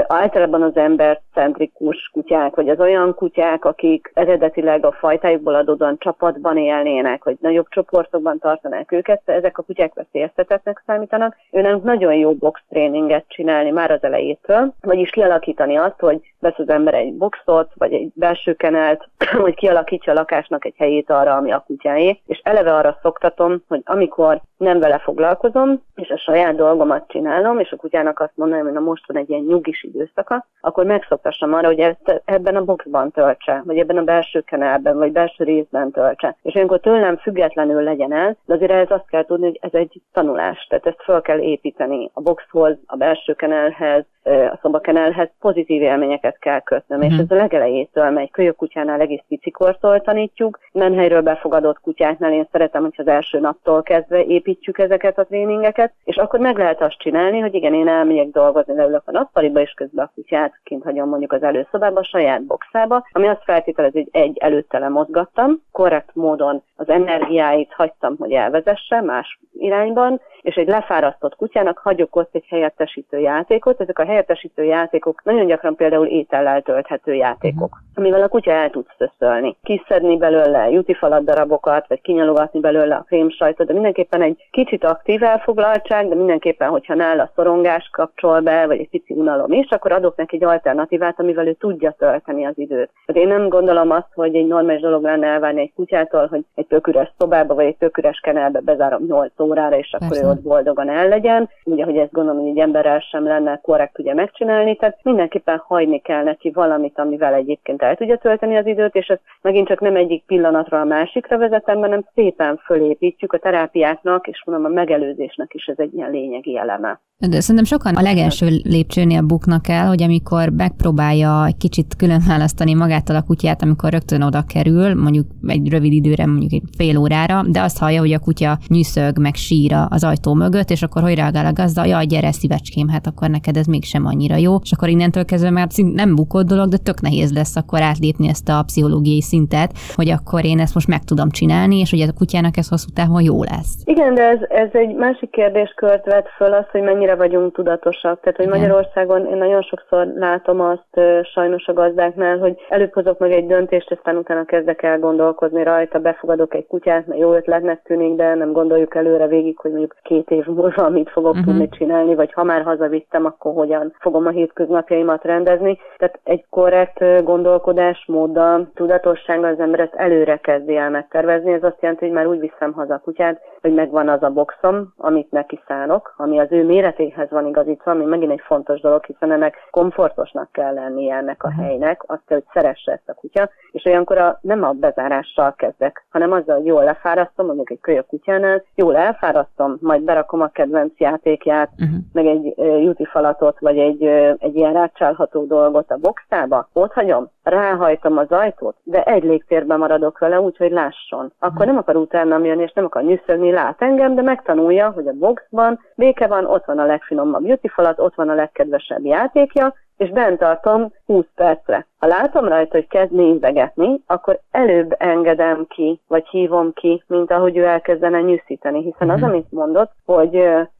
általában az embercentrikus kutyák, vagy az olyan kutyák, akik eredetileg a fajtájukból adódóan csapatban élnének, vagy nagyobb csoportokban tartanák őket, ezek a kutyák veszélyeztetetnek számítanak. Őnek nagyon jó box tréninget csinálni már az elejétől, vagyis kialakítani azt, hogy vesz az ember egy boxot, vagy egy belső kenelt, hogy kialakítsa a lakásnak egy helyét arra, ami a kutyáé, és eleve arra szoktatom, hogy amikor nem vele foglalkozom, és a saját dolgomat csinálom, és a kutyának azt mondanom, hogy na most van egy ilyen nyugis időszaka, akkor megszoktassam arra, hogy ezt ebben a boxban töltse, vagy ebben a belső kenelben, vagy belső részben töltse. És olyankor tőlem függetlenül legyen el, de azért ehhez azt kell tudni, hogy ez egy tanulás, tehát ezt fel kell építeni a boxhoz, a belső kenelhez, a szobakenelhez pozitív élményeket kell kötnöm, uh-huh. és mhm. ez a legelejétől megy. Kölyök kutyánál egész picikortól tanítjuk, menhelyről befogadott kutyáknál én szeretem, hogy az első naptól kezdve építjük ezeket a tréningeket, és akkor meg lehet azt csinálni, hogy igen, én elmegyek dolgozni, leülök a nappaliba, és közben a kutyát kint hagyom mondjuk az előszobába, a saját boxába, ami azt feltételez, hogy egy előtte lemozgattam, korrekt módon az energiáit hagytam, hogy elvezesse más irányban, és egy lefárasztott kutyának hagyok ott egy helyettesítő játékot. Ezek a helyettesítő játékok nagyon gyakran például étellel tölthető játékok, uh-huh. amivel a kutya el tud szöszölni. Kiszedni belőle jutifalat darabokat, vagy kinyalogatni belőle a krémsajtot, de mindenképpen egy kicsit aktív elfoglaltság, de mindenképpen, hogyha nála szorongás kapcsol be, vagy egy pici unalom is, akkor adok neki egy alternatívát, amivel ő tudja tölteni az időt. Hát én nem gondolom azt, hogy egy normális dolog lenne elvárni egy kutyától, hogy egy töküres szobába, vagy egy töküres kenelbe bezárom 8 órára, és akkor Persze. ő ott boldogan el legyen. Ugye, hogy ezt gondolom, hogy egy emberrel sem lenne korrekt ugye megcsinálni, tehát mindenképpen hagyni kell neki valamit, amivel egyébként el tudja tölteni az időt, és ez megint csak nem egyik pillanatra a másikra vezetem, hanem szépen fölépítjük a terápiáknak, és mondom a megelőzésnek is ez egy ilyen lényegi eleme. De szerintem sokan a legelső lépcsőnél buknak el, hogy amikor megpróbálja egy kicsit külön választani magától a kutyát, amikor rögtön oda kerül, mondjuk egy rövid időre, mondjuk egy fél órára, de azt hallja, hogy a kutya nyűszög, meg síra az ajtó mögött, és akkor hogy reagál a gazda, jaj, gyere szívecském, hát akkor neked ez mégsem annyira jó, és akkor innentől kezdve már nem bukott dolog, de tök nehéz lesz akkor átlépni ezt a pszichológiai szintet, hogy akkor én ezt most meg tudom csinálni, és hogy a kutyának ez hosszú távon jó lesz. Igen, de ez, ez egy másik kérdéskört vet föl az, hogy mennyire vagyunk tudatosak. Tehát, hogy. Magyarországon én nagyon sokszor látom azt sajnos a gazdáknál, hogy előbb hozok meg egy döntést, aztán utána kezdek el gondolkozni rajta, befogadok egy kutyát, mert jó ötletnek tűnik, de nem gondoljuk előre végig, hogy mondjuk két év múlva mit fogok uh-huh. tudni csinálni, vagy ha már hazavittem, akkor hogyan fogom a hétköznapjaimat rendezni. Tehát egy korrekt gondolkodásmóddal, tudatossággal az ember ezt előre kezdi el megtervezni. Ez azt jelenti, hogy már úgy viszem haza a kutyát, hogy megvan az a boxom, amit neki szánok, ami az ő méretéhez van igazítva, ami megint egy fontos dolog, hiszen ennek komfortosnak kell lennie ennek a mhm. helynek, azt kell, hogy szeresse ezt a kutya, és olyankor a, nem a bezárással kezdek, hanem azzal, hogy jól lefárasztom, mondjuk egy kölyök kutyánál, jól elfárasztom, majd berakom a kedvenc játékját, uh-huh. meg egy uh, juti falatot, vagy egy, uh, egy ilyen rácsálható dolgot a boxába, ott hagyom, ráhajtom az ajtót, de egy légtérben maradok vele, úgyhogy lásson. Akkor uh-huh. nem akar utánam jönni, és nem akar nyűszögni, lát engem, de megtanulja, hogy a boxban béke van, ott van a legfinomabb juti falat, ott van a legkedvesebb játékja, és bent tartom 20 percre. Ha látom rajta, hogy kezd nézbegetni, akkor előbb engedem ki, vagy hívom ki, mint ahogy ő elkezdene nyűszíteni. Hiszen az, mhm. amit mondott, hogy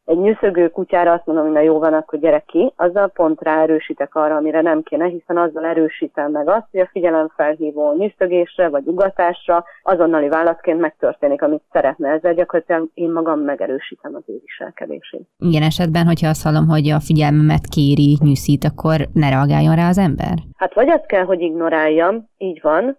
egy nyűszögő kutyára azt mondom, hogy na jó van, akkor gyere ki, azzal pont ráerősítek arra, amire nem kéne, hiszen azzal erősítem meg azt, hogy a figyelemfelhívó nyűszögésre vagy ugatásra azonnali válaszként megtörténik, amit szeretne. Ezzel gyakorlatilag én magam megerősítem az ő viselkedését. Ilyen esetben, hogyha azt hallom, hogy a figyelmemet kéri, nyűszít, akkor ne reagáljon rá az ember? Hát vagy azt kell, hogy ignoráljam, így van,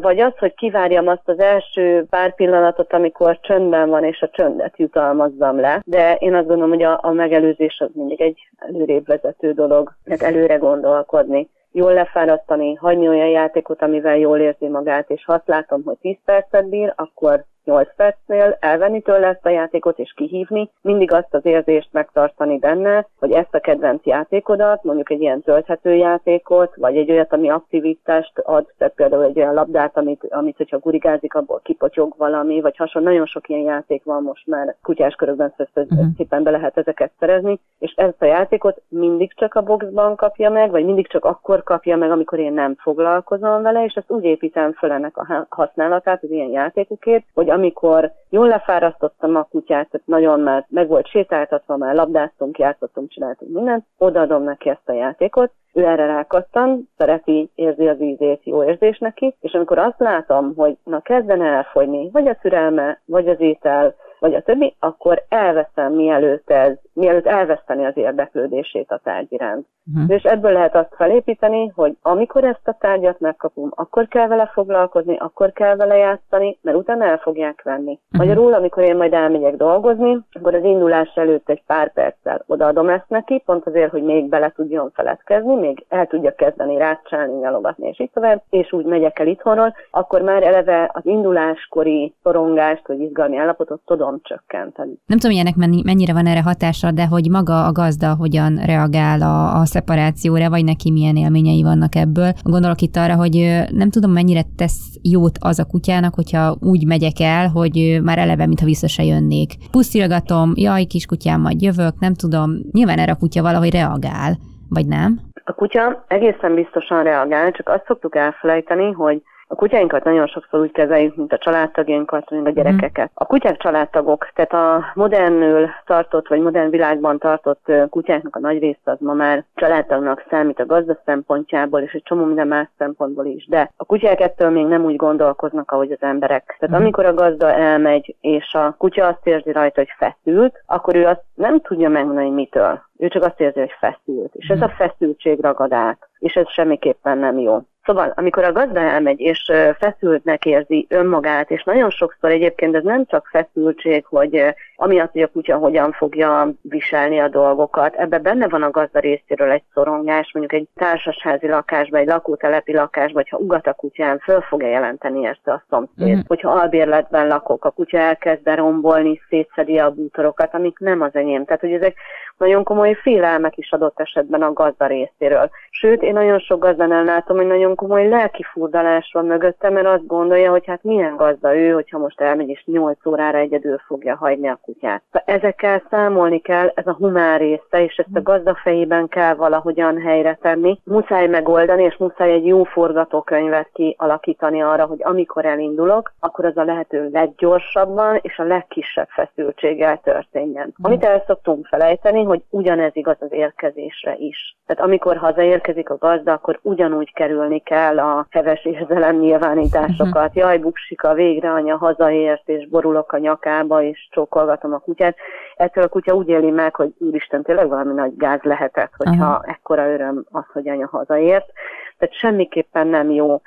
vagy az, hogy kivárjam azt az első pár pillanatot, amikor csöndben van, és a csöndet jutalmazzam le, de én azt gondolom, hogy a, a megelőzés az mindig egy előrébb vezető dolog, tehát előre gondolkodni jól lefárasztani, hagyni olyan játékot, amivel jól érzi magát, és ha azt látom, hogy 10 percet bír, akkor 8 percnél elvenni tőle ezt a játékot és kihívni, mindig azt az érzést megtartani benne, hogy ezt a kedvenc játékodat, mondjuk egy ilyen tölthető játékot, vagy egy olyat, ami aktivitást ad, tehát például egy olyan labdát, amit, amit hogyha gurigázik, abból kipotyog valami, vagy hasonló, nagyon sok ilyen játék van most már kutyás körökben, szóval uh-huh. szépen be lehet ezeket szerezni, és ezt a játékot mindig csak a boxban kapja meg, vagy mindig csak akkor kapja meg, amikor én nem foglalkozom vele, és ezt úgy építem föl ennek a használatát az ilyen játékokért, hogy amikor jól lefárasztottam a kutyát, tehát nagyon már meg volt sétáltatva, már labdáztunk, játszottunk, csináltunk mindent, odaadom neki ezt a játékot, ő erre rákattan, szereti, érzi az ízét, jó érzés neki, és amikor azt látom, hogy na kezdene elfogyni, vagy a türelme, vagy az étel, vagy a többi, akkor elveszem, mielőtt ez, mielőtt elveszteni az érdeklődését a tárgy iránt. Uh-huh. És ebből lehet azt felépíteni, hogy amikor ezt a tárgyat megkapom, akkor kell vele foglalkozni, akkor kell vele játszani, mert utána el fogják venni. Uh-huh. Magyarul, amikor én majd elmegyek dolgozni, akkor az indulás előtt egy pár perccel odaadom ezt neki, pont azért, hogy még bele tudjon feledkezni, még el tudja kezdeni rácsálni, nyalogatni, és így tovább, és úgy megyek el itthonról, akkor már eleve az induláskori szorongást, vagy izgalmi állapotot tudom csökkenteni. Nem tudom, hogy ennek mennyire van erre hatása, de hogy maga a gazda hogyan reagál a, a szeparációra, vagy neki milyen élményei vannak ebből. Gondolok itt arra, hogy nem tudom, mennyire tesz jót az a kutyának, hogyha úgy megyek el, hogy már eleve, mintha vissza se jönnék. Pusztilgatom, jaj, kiskutyám, majd jövök, nem tudom. Nyilván erre a kutya valahogy reagál, vagy nem? A kutya egészen biztosan reagál, csak azt szoktuk elfelejteni, hogy a kutyáinkat nagyon sokszor úgy kezeljük, mint a családtagjainkat, mint a mhm. gyerekeket. A kutyák családtagok, tehát a modernül tartott, vagy modern világban tartott kutyáknak a nagy része az ma már családtagnak számít a gazda szempontjából, és egy csomó minden más szempontból is. De a kutyák ettől még nem úgy gondolkoznak, ahogy az emberek. Tehát mhm. amikor a gazda elmegy, és a kutya azt érzi rajta, hogy feszült, akkor ő azt nem tudja megmondani, mitől. Ő csak azt érzi, hogy feszült. És ez mhm. a feszültség ragad át, és ez semmiképpen nem jó. Szóval, amikor a gazda elmegy, és feszültnek érzi önmagát, és nagyon sokszor egyébként ez nem csak feszültség, hogy amiatt, hogy a kutya hogyan fogja viselni a dolgokat, ebbe benne van a gazda részéről egy szorongás, mondjuk egy társasházi lakásba, egy lakótelepi lakásba, hogyha ugat a kutyán, föl fogja jelenteni ezt a szomszéd. Mm. Hogyha albérletben lakok, a kutya elkezd rombolni, szétszedi a bútorokat, amik nem az enyém. Tehát, hogy ezek nagyon komoly félelmek is adott esetben a gazda részéről. Sőt, én nagyon sok gazdánál látom, hogy nagyon komoly lelki furdalás van mögötte, mert azt gondolja, hogy hát milyen gazda ő, hogyha most elmegy és 8 órára egyedül fogja hagyni a kutyát. Ezekkel számolni kell, ez a humán része, és ezt a gazda fejében kell valahogyan helyre tenni. Muszáj megoldani, és muszáj egy jó forgatókönyvet kialakítani arra, hogy amikor elindulok, akkor az a lehető leggyorsabban és a legkisebb feszültséggel történjen. Amit el szoktunk felejteni, hogy ugyanez igaz az érkezésre is. Tehát amikor hazaérkezik a gazda, akkor ugyanúgy kerülni kell a heves érzelem nyilvánításokat. Uh-huh. Jaj, buksika, végre anya hazaért, és borulok a nyakába, és csókolgatom a kutyát. Ettől a kutya úgy éli meg, hogy úristen, tényleg valami nagy gáz lehetett, hogyha uh-huh. ekkora öröm az, hogy anya hazaért. Tehát semmiképpen nem jó.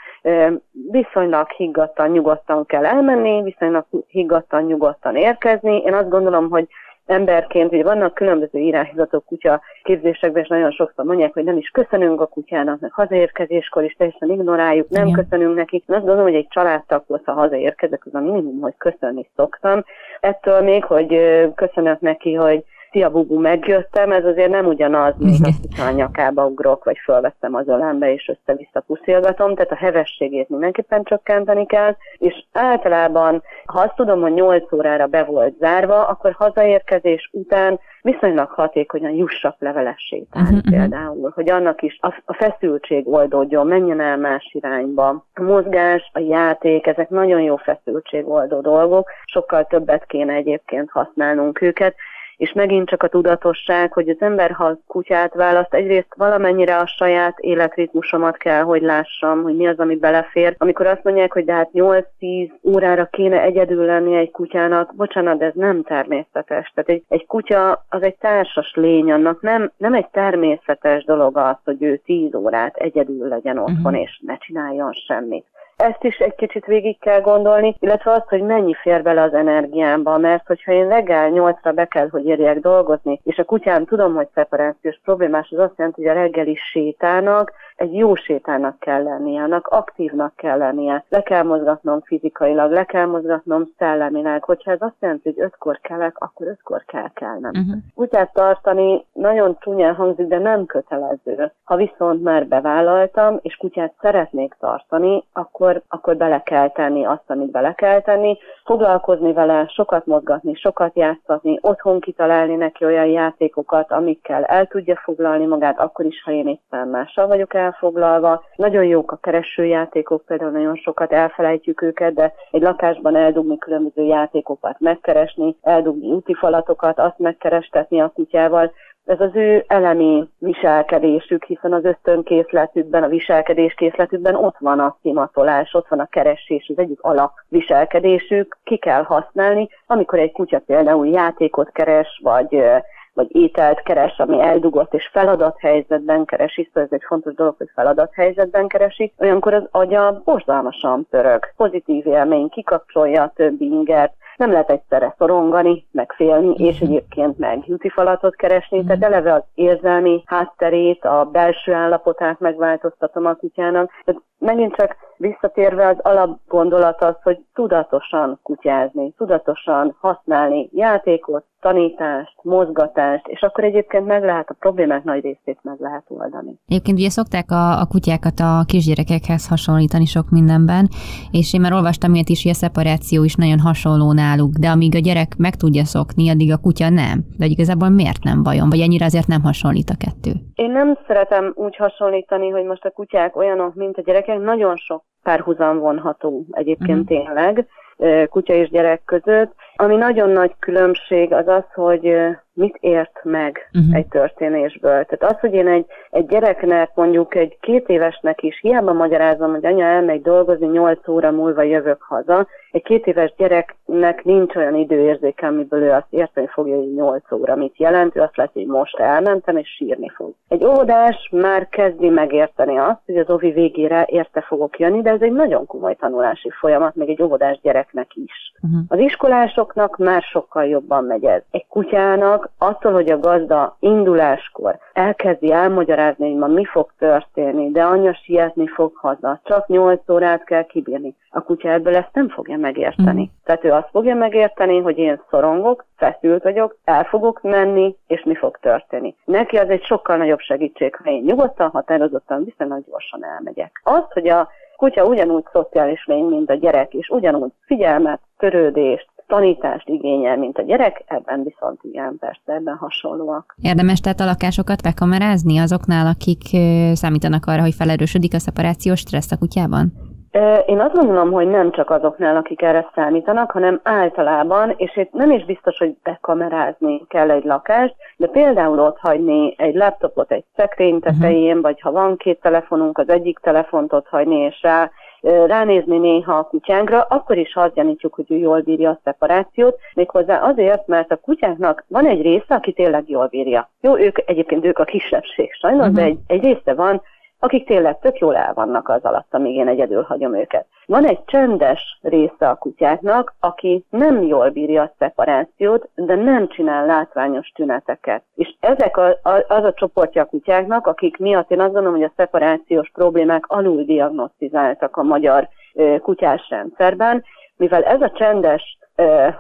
Viszonylag higgadtan, nyugodtan kell elmenni, viszonylag higgadtan, nyugodtan érkezni. Én azt gondolom, hogy emberként, hogy vannak különböző irányzatok kutya képzésekben, és nagyon sokszor mondják, hogy nem is köszönünk a kutyának, meg hazaérkezéskor is teljesen ignoráljuk, nem Igen. köszönünk nekik. Én azt gondolom, hogy egy családtaghoz, ha hazaérkezek, az a minimum, hogy köszönni szoktam. Ettől még, hogy köszönök neki, hogy szia bubu, megjöttem, ez azért nem ugyanaz, mint azt, hogyha a nyakába ugrok, vagy fölveszem az ölembe, és össze-vissza puszilgatom, tehát a hevességét mindenképpen csökkenteni kell, és általában, ha azt tudom, hogy 8 órára be volt zárva, akkor hazaérkezés után viszonylag hatékonyan jussak leveles sétálni uh-huh, például, hogy annak is a, a feszültség oldódjon, menjen el más irányba. A mozgás, a játék, ezek nagyon jó feszültségoldó dolgok, sokkal többet kéne egyébként használnunk őket, és megint csak a tudatosság, hogy az ember, ha kutyát választ, egyrészt valamennyire a saját életritmusomat kell, hogy lássam, hogy mi az, ami belefér. Amikor azt mondják, hogy de hát 8-10 órára kéne egyedül lenni egy kutyának, bocsánat, de ez nem természetes. Tehát egy, egy kutya az egy társas lény, annak nem, nem egy természetes dolog az, hogy ő 10 órát egyedül legyen otthon, uh-huh. és ne csináljon semmit. Ezt is egy kicsit végig kell gondolni, illetve azt, hogy mennyi fér bele az energiámba, mert hogyha én reggel nyolcra be kell, hogy érjek dolgozni, és a kutyám tudom, hogy szeparációs problémás, az azt jelenti, hogy a reggeli sétának egy jó sétának kell lennie, annak aktívnak kell lennie, le kell mozgatnom fizikailag, le kell mozgatnom szellemileg. Hogyha ez azt jelenti, hogy ötkor kelek, akkor ötkor kell kelnem. Uh-huh. Kutyát tartani nagyon csúnyán hangzik, de nem kötelező. Ha viszont már bevállaltam, és kutyát szeretnék tartani, akkor, akkor bele kell tenni azt, amit bele kell tenni, foglalkozni vele, sokat mozgatni, sokat játszatni, otthon kitalálni neki olyan játékokat, amikkel el tudja foglalni magát, akkor is, ha én éppen mással vagyok el elfoglalva. Nagyon jók a keresőjátékok, például nagyon sokat elfelejtjük őket, de egy lakásban eldugni különböző játékokat megkeresni, eldugni útifalatokat, azt megkerestetni a kutyával, ez az ő elemi viselkedésük, hiszen az ösztönkészletükben, a viselkedéskészletükben ott van a szimatolás, ott van a keresés, az egyik alapviselkedésük, ki kell használni, amikor egy kutya például játékot keres, vagy vagy ételt keres, ami eldugott, és feladathelyzetben keresi, szóval ez egy fontos dolog, hogy feladathelyzetben keresi, olyankor az agya borzalmasan pörög. Pozitív élmény, kikapcsolja a többi ingert, nem lehet egyszerre szorongani, meg félni, uh-huh. és egyébként meg falatot keresni, tehát eleve az érzelmi hátterét, a belső állapotát megváltoztatom a kutyának. Tehát megint csak visszatérve az alapgondolat az, hogy tudatosan kutyázni, tudatosan használni játékot, tanítást, mozgatást, és akkor egyébként meg lehet a problémák nagy részét meg lehet oldani. Egyébként ugye szokták a, a kutyákat a kisgyerekekhez hasonlítani sok mindenben, és én már olvastam ilyet is, hogy a szeparáció is nagyon hasonló náluk, de amíg a gyerek meg tudja szokni, addig a kutya nem. De igazából miért nem vajon? Vagy ennyire azért nem hasonlít a kettő? Én nem szeretem úgy hasonlítani, hogy most a kutyák olyanok, mint a gyerekek. Nagyon sok párhuzam vonható egyébként uh-huh. tényleg kutya és gyerek között. Ami nagyon nagy különbség az az, hogy mit ért meg uh-huh. egy történésből. Tehát az, hogy én egy, egy gyereknek, mondjuk egy két évesnek is hiába magyarázom, hogy anya elmegy dolgozni, nyolc óra múlva jövök haza, egy két éves gyereknek nincs olyan időérzéke, amiből ő azt érteni fogja, hogy nyolc óra mit jelent, ő azt látja, hogy most elmentem, és sírni fog. Egy óvodás már kezdi megérteni azt, hogy az ovi végére érte fogok jönni, de ez egy nagyon komoly tanulási folyamat, meg egy óvodás gyereknek is. Uh-huh. Az iskolásoknak már sokkal jobban megy ez. Egy kutyának attól, hogy a gazda induláskor elkezdi elmagyarázni, hogy ma mi fog történni, de anya sietni fog haza, csak 8 órát kell kibírni. A kutya ebből ezt nem fogja megérteni. Mm. Tehát ő azt fogja megérteni, hogy én szorongok, feszült vagyok, el fogok menni, és mi fog történni. Neki az egy sokkal nagyobb segítség, ha én nyugodtan, határozottan, viszonylag gyorsan elmegyek. Az, hogy a kutya ugyanúgy szociális lény, mint a gyerek, és ugyanúgy figyelmet, törődést, tanítást igényel, mint a gyerek, ebben viszont igen, persze, ebben hasonlóak. Érdemes tehát a lakásokat bekamerázni azoknál, akik számítanak arra, hogy felerősödik a szeparációs stressz a kutyában? Én azt gondolom, hogy nem csak azoknál, akik erre számítanak, hanem általában, és itt nem is biztos, hogy bekamerázni kell egy lakást, de például ott hagyni egy laptopot egy szekrény tetején, uh-huh. vagy ha van két telefonunk, az egyik telefont ott hagyni, és rá ránézni néha a kutyánkra, akkor is azt gyanítjuk, hogy ő jól bírja a szeparációt, méghozzá azért, mert a kutyáknak van egy része, aki tényleg jól bírja. Jó, ők egyébként ők a kisebbség sajnos, uh-huh. de egy, egy része van, akik tényleg tök jól el vannak az alatt, amíg én egyedül hagyom őket. Van egy csendes része a kutyáknak, aki nem jól bírja a szeparációt, de nem csinál látványos tüneteket. És ezek a, a, az a csoportja a kutyáknak, akik miatt én azt gondolom, hogy a szeparációs problémák alul diagnosztizáltak a magyar kutyás rendszerben, mivel ez a csendes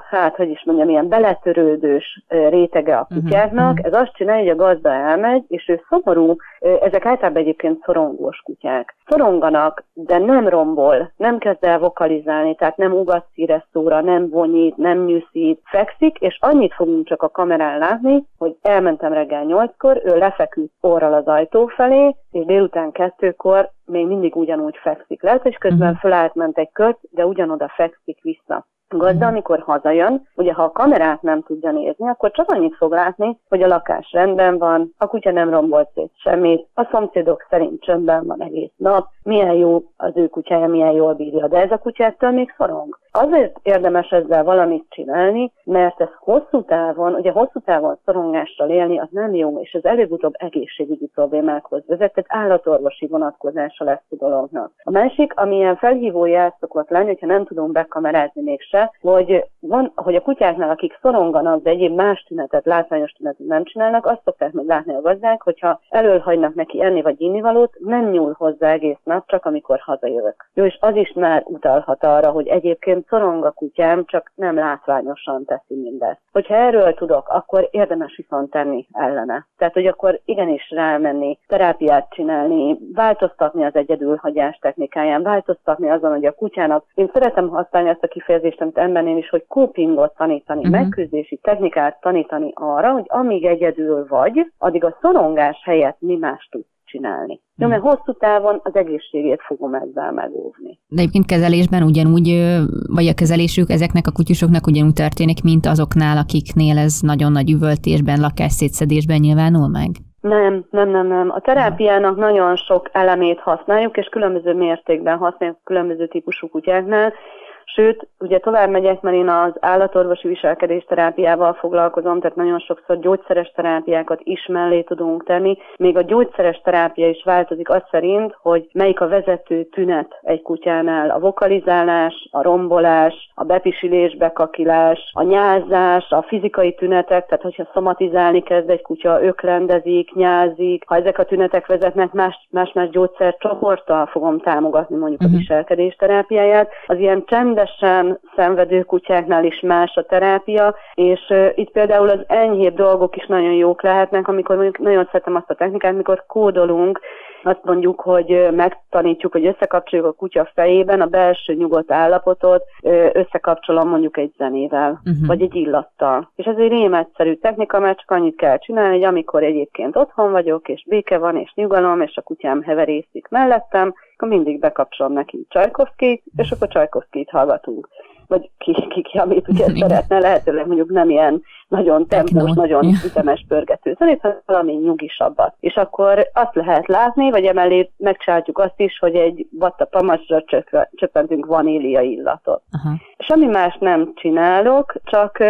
hát, hogy is mondjam, ilyen beletörődős rétege a mhm, kutyáknak, uh-huh. ez azt csinálja, hogy a gazda elmegy, és ő szomorú, ezek általában egyébként szorongós kutyák. Szoronganak, de nem rombol, nem kezd el vokalizálni, tehát nem ugat szóra, nem vonyít, nem nyűszít, fekszik, és annyit fogunk csak a kamerán látni, hogy elmentem reggel nyolckor, ő lefeküdt orral az ajtó felé, és délután kettőkor még mindig ugyanúgy fekszik. Lehet, hogy közben uh-huh. fölállt ment egy kört, de ugyanoda fekszik vissza gazda, amikor hazajön, ugye ha a kamerát nem tudja nézni, akkor csak annyit fog látni, hogy a lakás rendben van, a kutya nem rombolt szét semmit, a szomszédok szerint csöndben van egész nap, milyen jó az ő kutyája, milyen jól bírja, de ez a kutyától még szorong. Azért érdemes ezzel valamit csinálni, mert ez hosszú távon, ugye hosszú távon szorongással élni, az nem jó, és ez előbb-utóbb egészségügyi problémákhoz vezet, tehát állatorvosi vonatkozása lesz a dolognak. A másik, amilyen felhívó jel szokott lenni, hogyha nem tudunk bekamerázni mégse, hogy, van, hogy a kutyáknál, akik szoronganak, de egyéb más tünetet, látványos tünetet nem csinálnak, azt szokták meg látni a gazdák, hogyha elölhagynak neki enni vagy innivalót, nem nyúl hozzá egész nap, csak amikor hazajövök. Jó, és az is már utalhat arra, hogy egyébként szorong a kutyám, csak nem látványosan teszi mindezt. Hogyha erről tudok, akkor érdemes viszont tenni ellene. Tehát, hogy akkor igenis rámenni, terápiát csinálni, változtatni az egyedülhagyás technikáján, változtatni azon, hogy a kutyának, én szeretem használni ezt a kifejezést, amit embernél is, hogy copingot tanítani, uh-huh. megküzdési technikát tanítani arra, hogy amíg egyedül vagy, addig a szorongás helyett mi más tudsz csinálni. Jó, mert hosszú távon az egészségét fogom ezzel megóvni. De egyébként kezelésben ugyanúgy, vagy a kezelésük ezeknek a kutyusoknak ugyanúgy történik, mint azoknál, akiknél ez nagyon nagy üvöltésben, lakásszétszedésben nyilvánul meg? Nem, nem, nem, nem. A terápiának nagyon sok elemét használjuk, és különböző mértékben használjuk különböző típusú kutyáknál, Sőt, ugye tovább megyek, mert én az állatorvosi viselkedés terápiával foglalkozom, tehát nagyon sokszor gyógyszeres terápiákat is mellé tudunk tenni. Még a gyógyszeres terápia is változik az szerint, hogy melyik a vezető tünet egy kutyánál. A vokalizálás, a rombolás, a bepisilés, bekakilás, a nyázás, a fizikai tünetek, tehát hogyha szomatizálni kezd egy kutya, öklendezik, nyázik, ha ezek a tünetek vezetnek, más-más gyógyszercsoporttal fogom támogatni mondjuk uh-huh. a mhm. viselkedés terápiáját. Az ilyen csendes rendszeresen szenvedő kutyáknál is más a terápia, és itt például az enyhébb dolgok is nagyon jók lehetnek, amikor mondjuk nagyon szeretem azt a technikát, amikor kódolunk, azt mondjuk, hogy megtanítjuk, hogy összekapcsoljuk a kutya fejében a belső nyugodt állapotot, összekapcsolom mondjuk egy zenével, uh-huh. vagy egy illattal. És ez egy rémegyszerű technika, mert csak annyit kell csinálni, hogy amikor egyébként otthon vagyok, és béke van, és nyugalom, és a kutyám heverészik mellettem, akkor mindig bekapcsolom neki Csajkovszkit, és akkor Csajkovszkit hallgatunk. Vagy ki, ki, ki amit ugye szeretne, lehetőleg mondjuk nem ilyen nagyon tempós, nagyon ütemes pörgető zenét, hanem valami nyugisabbat. És akkor azt lehet látni, vagy emellé megcsináljuk azt is, hogy egy vatta pamasra csöppentünk vanília illatot. Aha. Semmi más nem csinálok, csak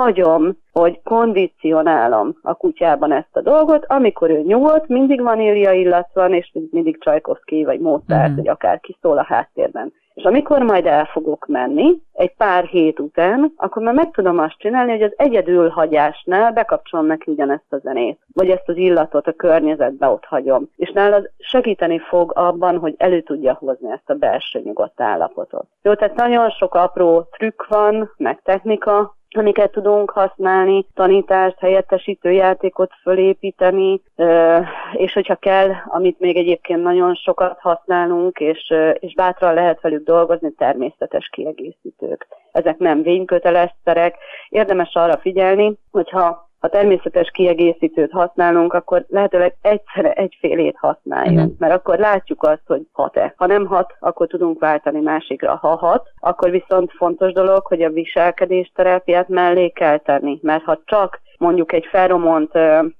hagyom, hogy kondicionálom a kutyában ezt a dolgot, amikor ő nyugodt, mindig vanília illat van, és mindig Csajkovszki, vagy Mozart, mm. vagy akár szól a háttérben. És amikor majd el fogok menni, egy pár hét után, akkor már meg tudom azt csinálni, hogy az egyedülhagyásnál bekapcsolom neki ugyanezt a zenét, vagy ezt az illatot a környezetbe ott hagyom. És nálad segíteni fog abban, hogy elő tudja hozni ezt a belső nyugodt állapotot. Jó, tehát nagyon sok apró trükk van, meg technika, amiket tudunk használni, tanítást, helyettesítő játékot fölépíteni, és hogyha kell, amit még egyébként nagyon sokat használunk, és, és bátran lehet velük dolgozni, természetes kiegészítők. Ezek nem vényköteles szerek. Érdemes arra figyelni, hogyha ha természetes kiegészítőt használunk, akkor lehetőleg egyszerre egyfélét használjuk, uh-huh. mert akkor látjuk azt, hogy hat-e. Ha nem hat, akkor tudunk váltani másikra. Ha hat, akkor viszont fontos dolog, hogy a viselkedés terápiát mellé kell tenni, mert ha csak mondjuk egy feromont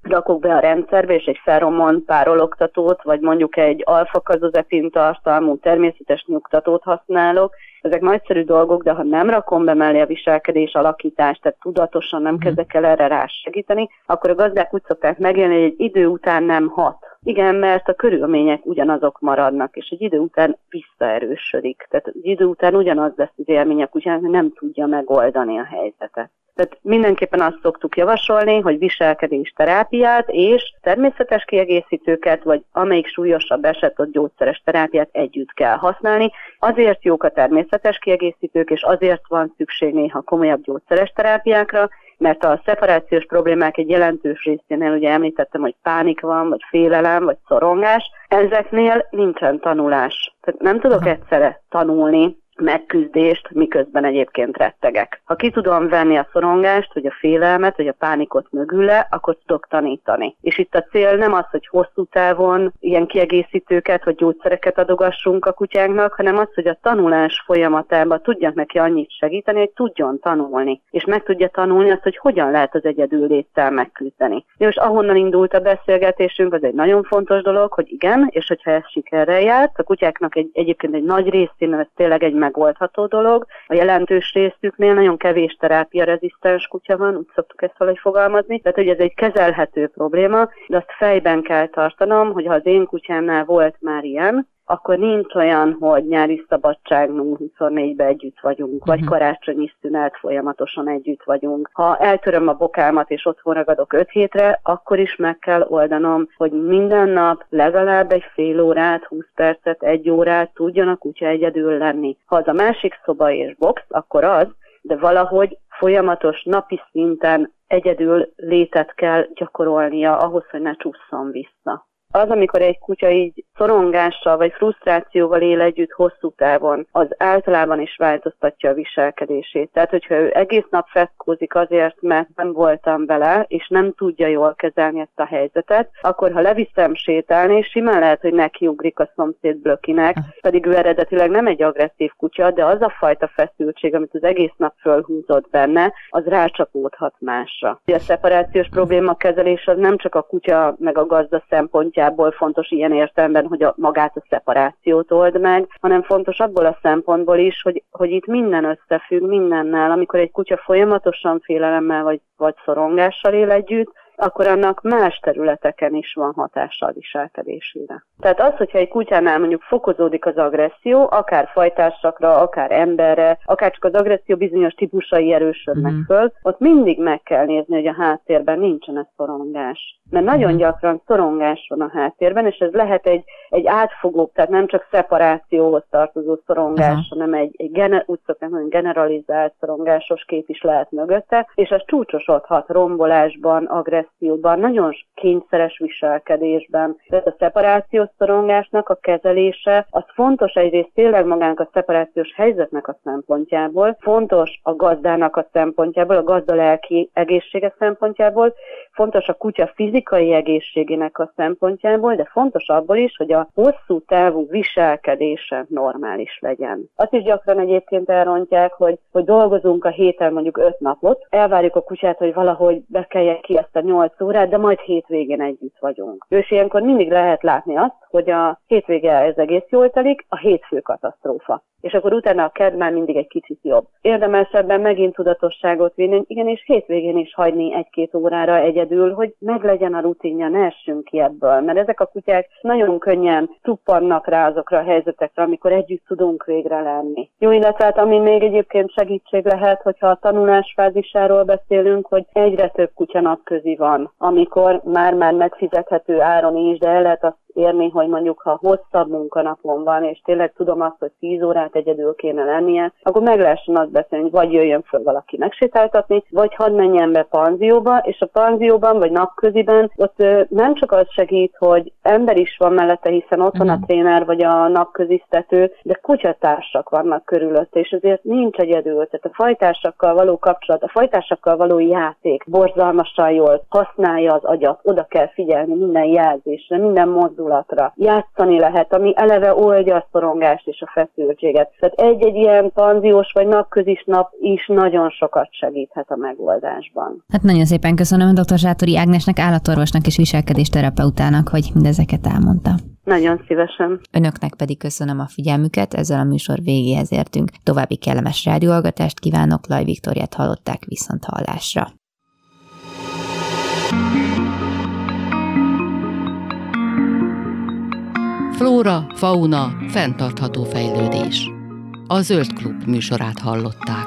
rakok be a rendszerbe, és egy feromont párologtatót, vagy mondjuk egy alfa-kazozepin tartalmú természetes nyugtatót használok, ezek nagyszerű dolgok, de ha nem rakom be mellé a viselkedés alakítást, tehát tudatosan nem mhm. kezdek el erre rá segíteni, akkor a gazdák úgy szokták megélni, hogy egy idő után nem hat. Igen, mert a körülmények ugyanazok maradnak, és egy idő után visszaerősödik. Tehát egy idő után ugyanaz lesz az élmények, ugyan nem tudja megoldani a helyzetet. Tehát mindenképpen azt szoktuk javasolni, hogy viselkedés terápiát és természetes kiegészítőket, vagy amelyik súlyosabb eset, gyógyszeres terápiát együtt kell használni. Azért jók a természetes kiegészítők, és azért van szükség néha komolyabb gyógyszeres terápiákra, mert a szeparációs problémák egy jelentős részénél, ugye említettem, hogy pánik van, vagy félelem, vagy szorongás, ezeknél nincsen tanulás. Tehát nem tudok egyszerre tanulni megküzdést, miközben egyébként rettegek. Ha ki tudom venni a szorongást, vagy a félelmet, vagy a pánikot mögüle, akkor tudok tanítani. És itt a cél nem az, hogy hosszú távon ilyen kiegészítőket, vagy gyógyszereket adogassunk a kutyánknak, hanem az, hogy a tanulás folyamatában tudjak neki annyit segíteni, hogy tudjon tanulni. És meg tudja tanulni azt, hogy hogyan lehet az egyedül léttel megküzdeni. De most ahonnan indult a beszélgetésünk, az egy nagyon fontos dolog, hogy igen, és hogyha ez sikerrel járt, a kutyáknak egy, egyébként egy nagy részén ez tényleg egy megoldható dolog. A jelentős részüknél nagyon kevés terápia rezisztens kutya van, úgy szoktuk ezt valahogy fogalmazni. Tehát, hogy ez egy kezelhető probléma, de azt fejben kell tartanom, hogy ha az én kutyámnál volt már ilyen, akkor nincs olyan, hogy nyári szabadságunk 24-ben együtt vagyunk, vagy mhm. karácsonyi szünet folyamatosan együtt vagyunk. Ha eltöröm a bokámat és otthon ragadok 5 hétre, akkor is meg kell oldanom, hogy minden nap legalább egy fél órát, 20 percet, egy órát tudjon a kutya egyedül lenni. Ha az a másik szoba és box, akkor az, de valahogy folyamatos napi szinten egyedül létet kell gyakorolnia ahhoz, hogy ne csúszson vissza az, amikor egy kutya így szorongással vagy frusztrációval él együtt hosszú távon, az általában is változtatja a viselkedését. Tehát, hogyha ő egész nap feszkózik azért, mert nem voltam vele, és nem tudja jól kezelni ezt a helyzetet, akkor ha leviszem sétálni, simán lehet, hogy nekiugrik a szomszéd blökinek, pedig ő eredetileg nem egy agresszív kutya, de az a fajta feszültség, amit az egész nap fölhúzott benne, az rácsapódhat másra. A szeparációs probléma kezelés az nem csak a kutya meg a gazda szempontja, szempontjából fontos ilyen értelemben, hogy a, magát a szeparációt old meg, hanem fontos abból a szempontból is, hogy, hogy itt minden összefügg mindennel. Amikor egy kutya folyamatosan félelemmel vagy, vagy szorongással él együtt, akkor annak más területeken is van hatása a viselkedésére. Tehát az, hogyha egy kutyánál mondjuk fokozódik az agresszió, akár fajtársakra, akár emberre, akár csak az agresszió bizonyos típusai erősödnek mm. föl, ott mindig meg kell nézni, hogy a háttérben nincsen ez szorongás. Mert nagyon mm. gyakran szorongás van a háttérben, és ez lehet egy, egy átfogó, tehát nem csak szeparációhoz tartozó szorongás, uh-huh. hanem egy, egy gener, úgy szokták mondani, generalizált szorongásos kép is lehet mögötte, és az csúcsosodhat rombolásban, agresszió, depresszióban, nagyon kényszeres viselkedésben. Tehát a szeparációs szorongásnak a kezelése az fontos egyrészt tényleg magának a szeparációs helyzetnek a szempontjából, fontos a gazdának a szempontjából, a gazda lelki egészsége szempontjából, fontos a kutya fizikai egészségének a szempontjából, de fontos abból is, hogy a hosszú távú viselkedése normális legyen. Azt is gyakran egyébként elrontják, hogy, hogy dolgozunk a héten mondjuk öt napot, elvárjuk a kutyát, hogy valahogy bekelje ki ezt a 8 órát, de majd hétvégén együtt vagyunk. És ilyenkor mindig lehet látni azt, hogy a hétvége ez egész jól telik, a hétfő katasztrófa és akkor utána a ked már mindig egy kicsit jobb. Érdemes ebben megint tudatosságot vinni, igenis hétvégén is hagyni egy-két órára egyedül, hogy meglegyen a rutinja, ne essünk ki ebből, mert ezek a kutyák nagyon könnyen tuppannak rá azokra a helyzetekre, amikor együtt tudunk végre lenni. Jó, illetve hát, ami még egyébként segítség lehet, hogyha a tanulás fázisáról beszélünk, hogy egyre több kutya napközi van, amikor már-már megfizethető áron is, de el lehet azt érni, hogy mondjuk ha hosszabb munkanapon van, és tényleg tudom azt, hogy 10 órát egyedül kéne lennie, akkor meg lehessen azt beszélni, hogy vagy jöjjön föl valaki megsétáltatni, vagy hadd menjen be panzióba, és a panzióban vagy napköziben ott nem csak az segít, hogy ember is van mellette, hiszen ott van a mhm. tréner vagy a napközisztető, de kutyatársak vannak körülött, és ezért nincs egyedül. Tehát a fajtársakkal való kapcsolat, a fajtársakkal való játék borzalmasan jól használja az agyat, oda kell figyelni minden jelzésre, minden mozdulatra. Játszani lehet, ami eleve oldja a szorongást és a feszültséget. Tehát egy-egy ilyen panziós vagy napközis nap is nagyon sokat segíthet a megoldásban. Hát nagyon szépen köszönöm dr. Zsátori Ágnesnek, állatorvosnak és viselkedésterapeutának, hogy mindezeket elmondta. Nagyon szívesen. Önöknek pedig köszönöm a figyelmüket, ezzel a műsor végéhez értünk. További kellemes rádióalgatást kívánok, Laj Viktoriát hallották viszont hallásra. Flóra, fauna, fenntartható fejlődés. A Zöld Klub műsorát hallották.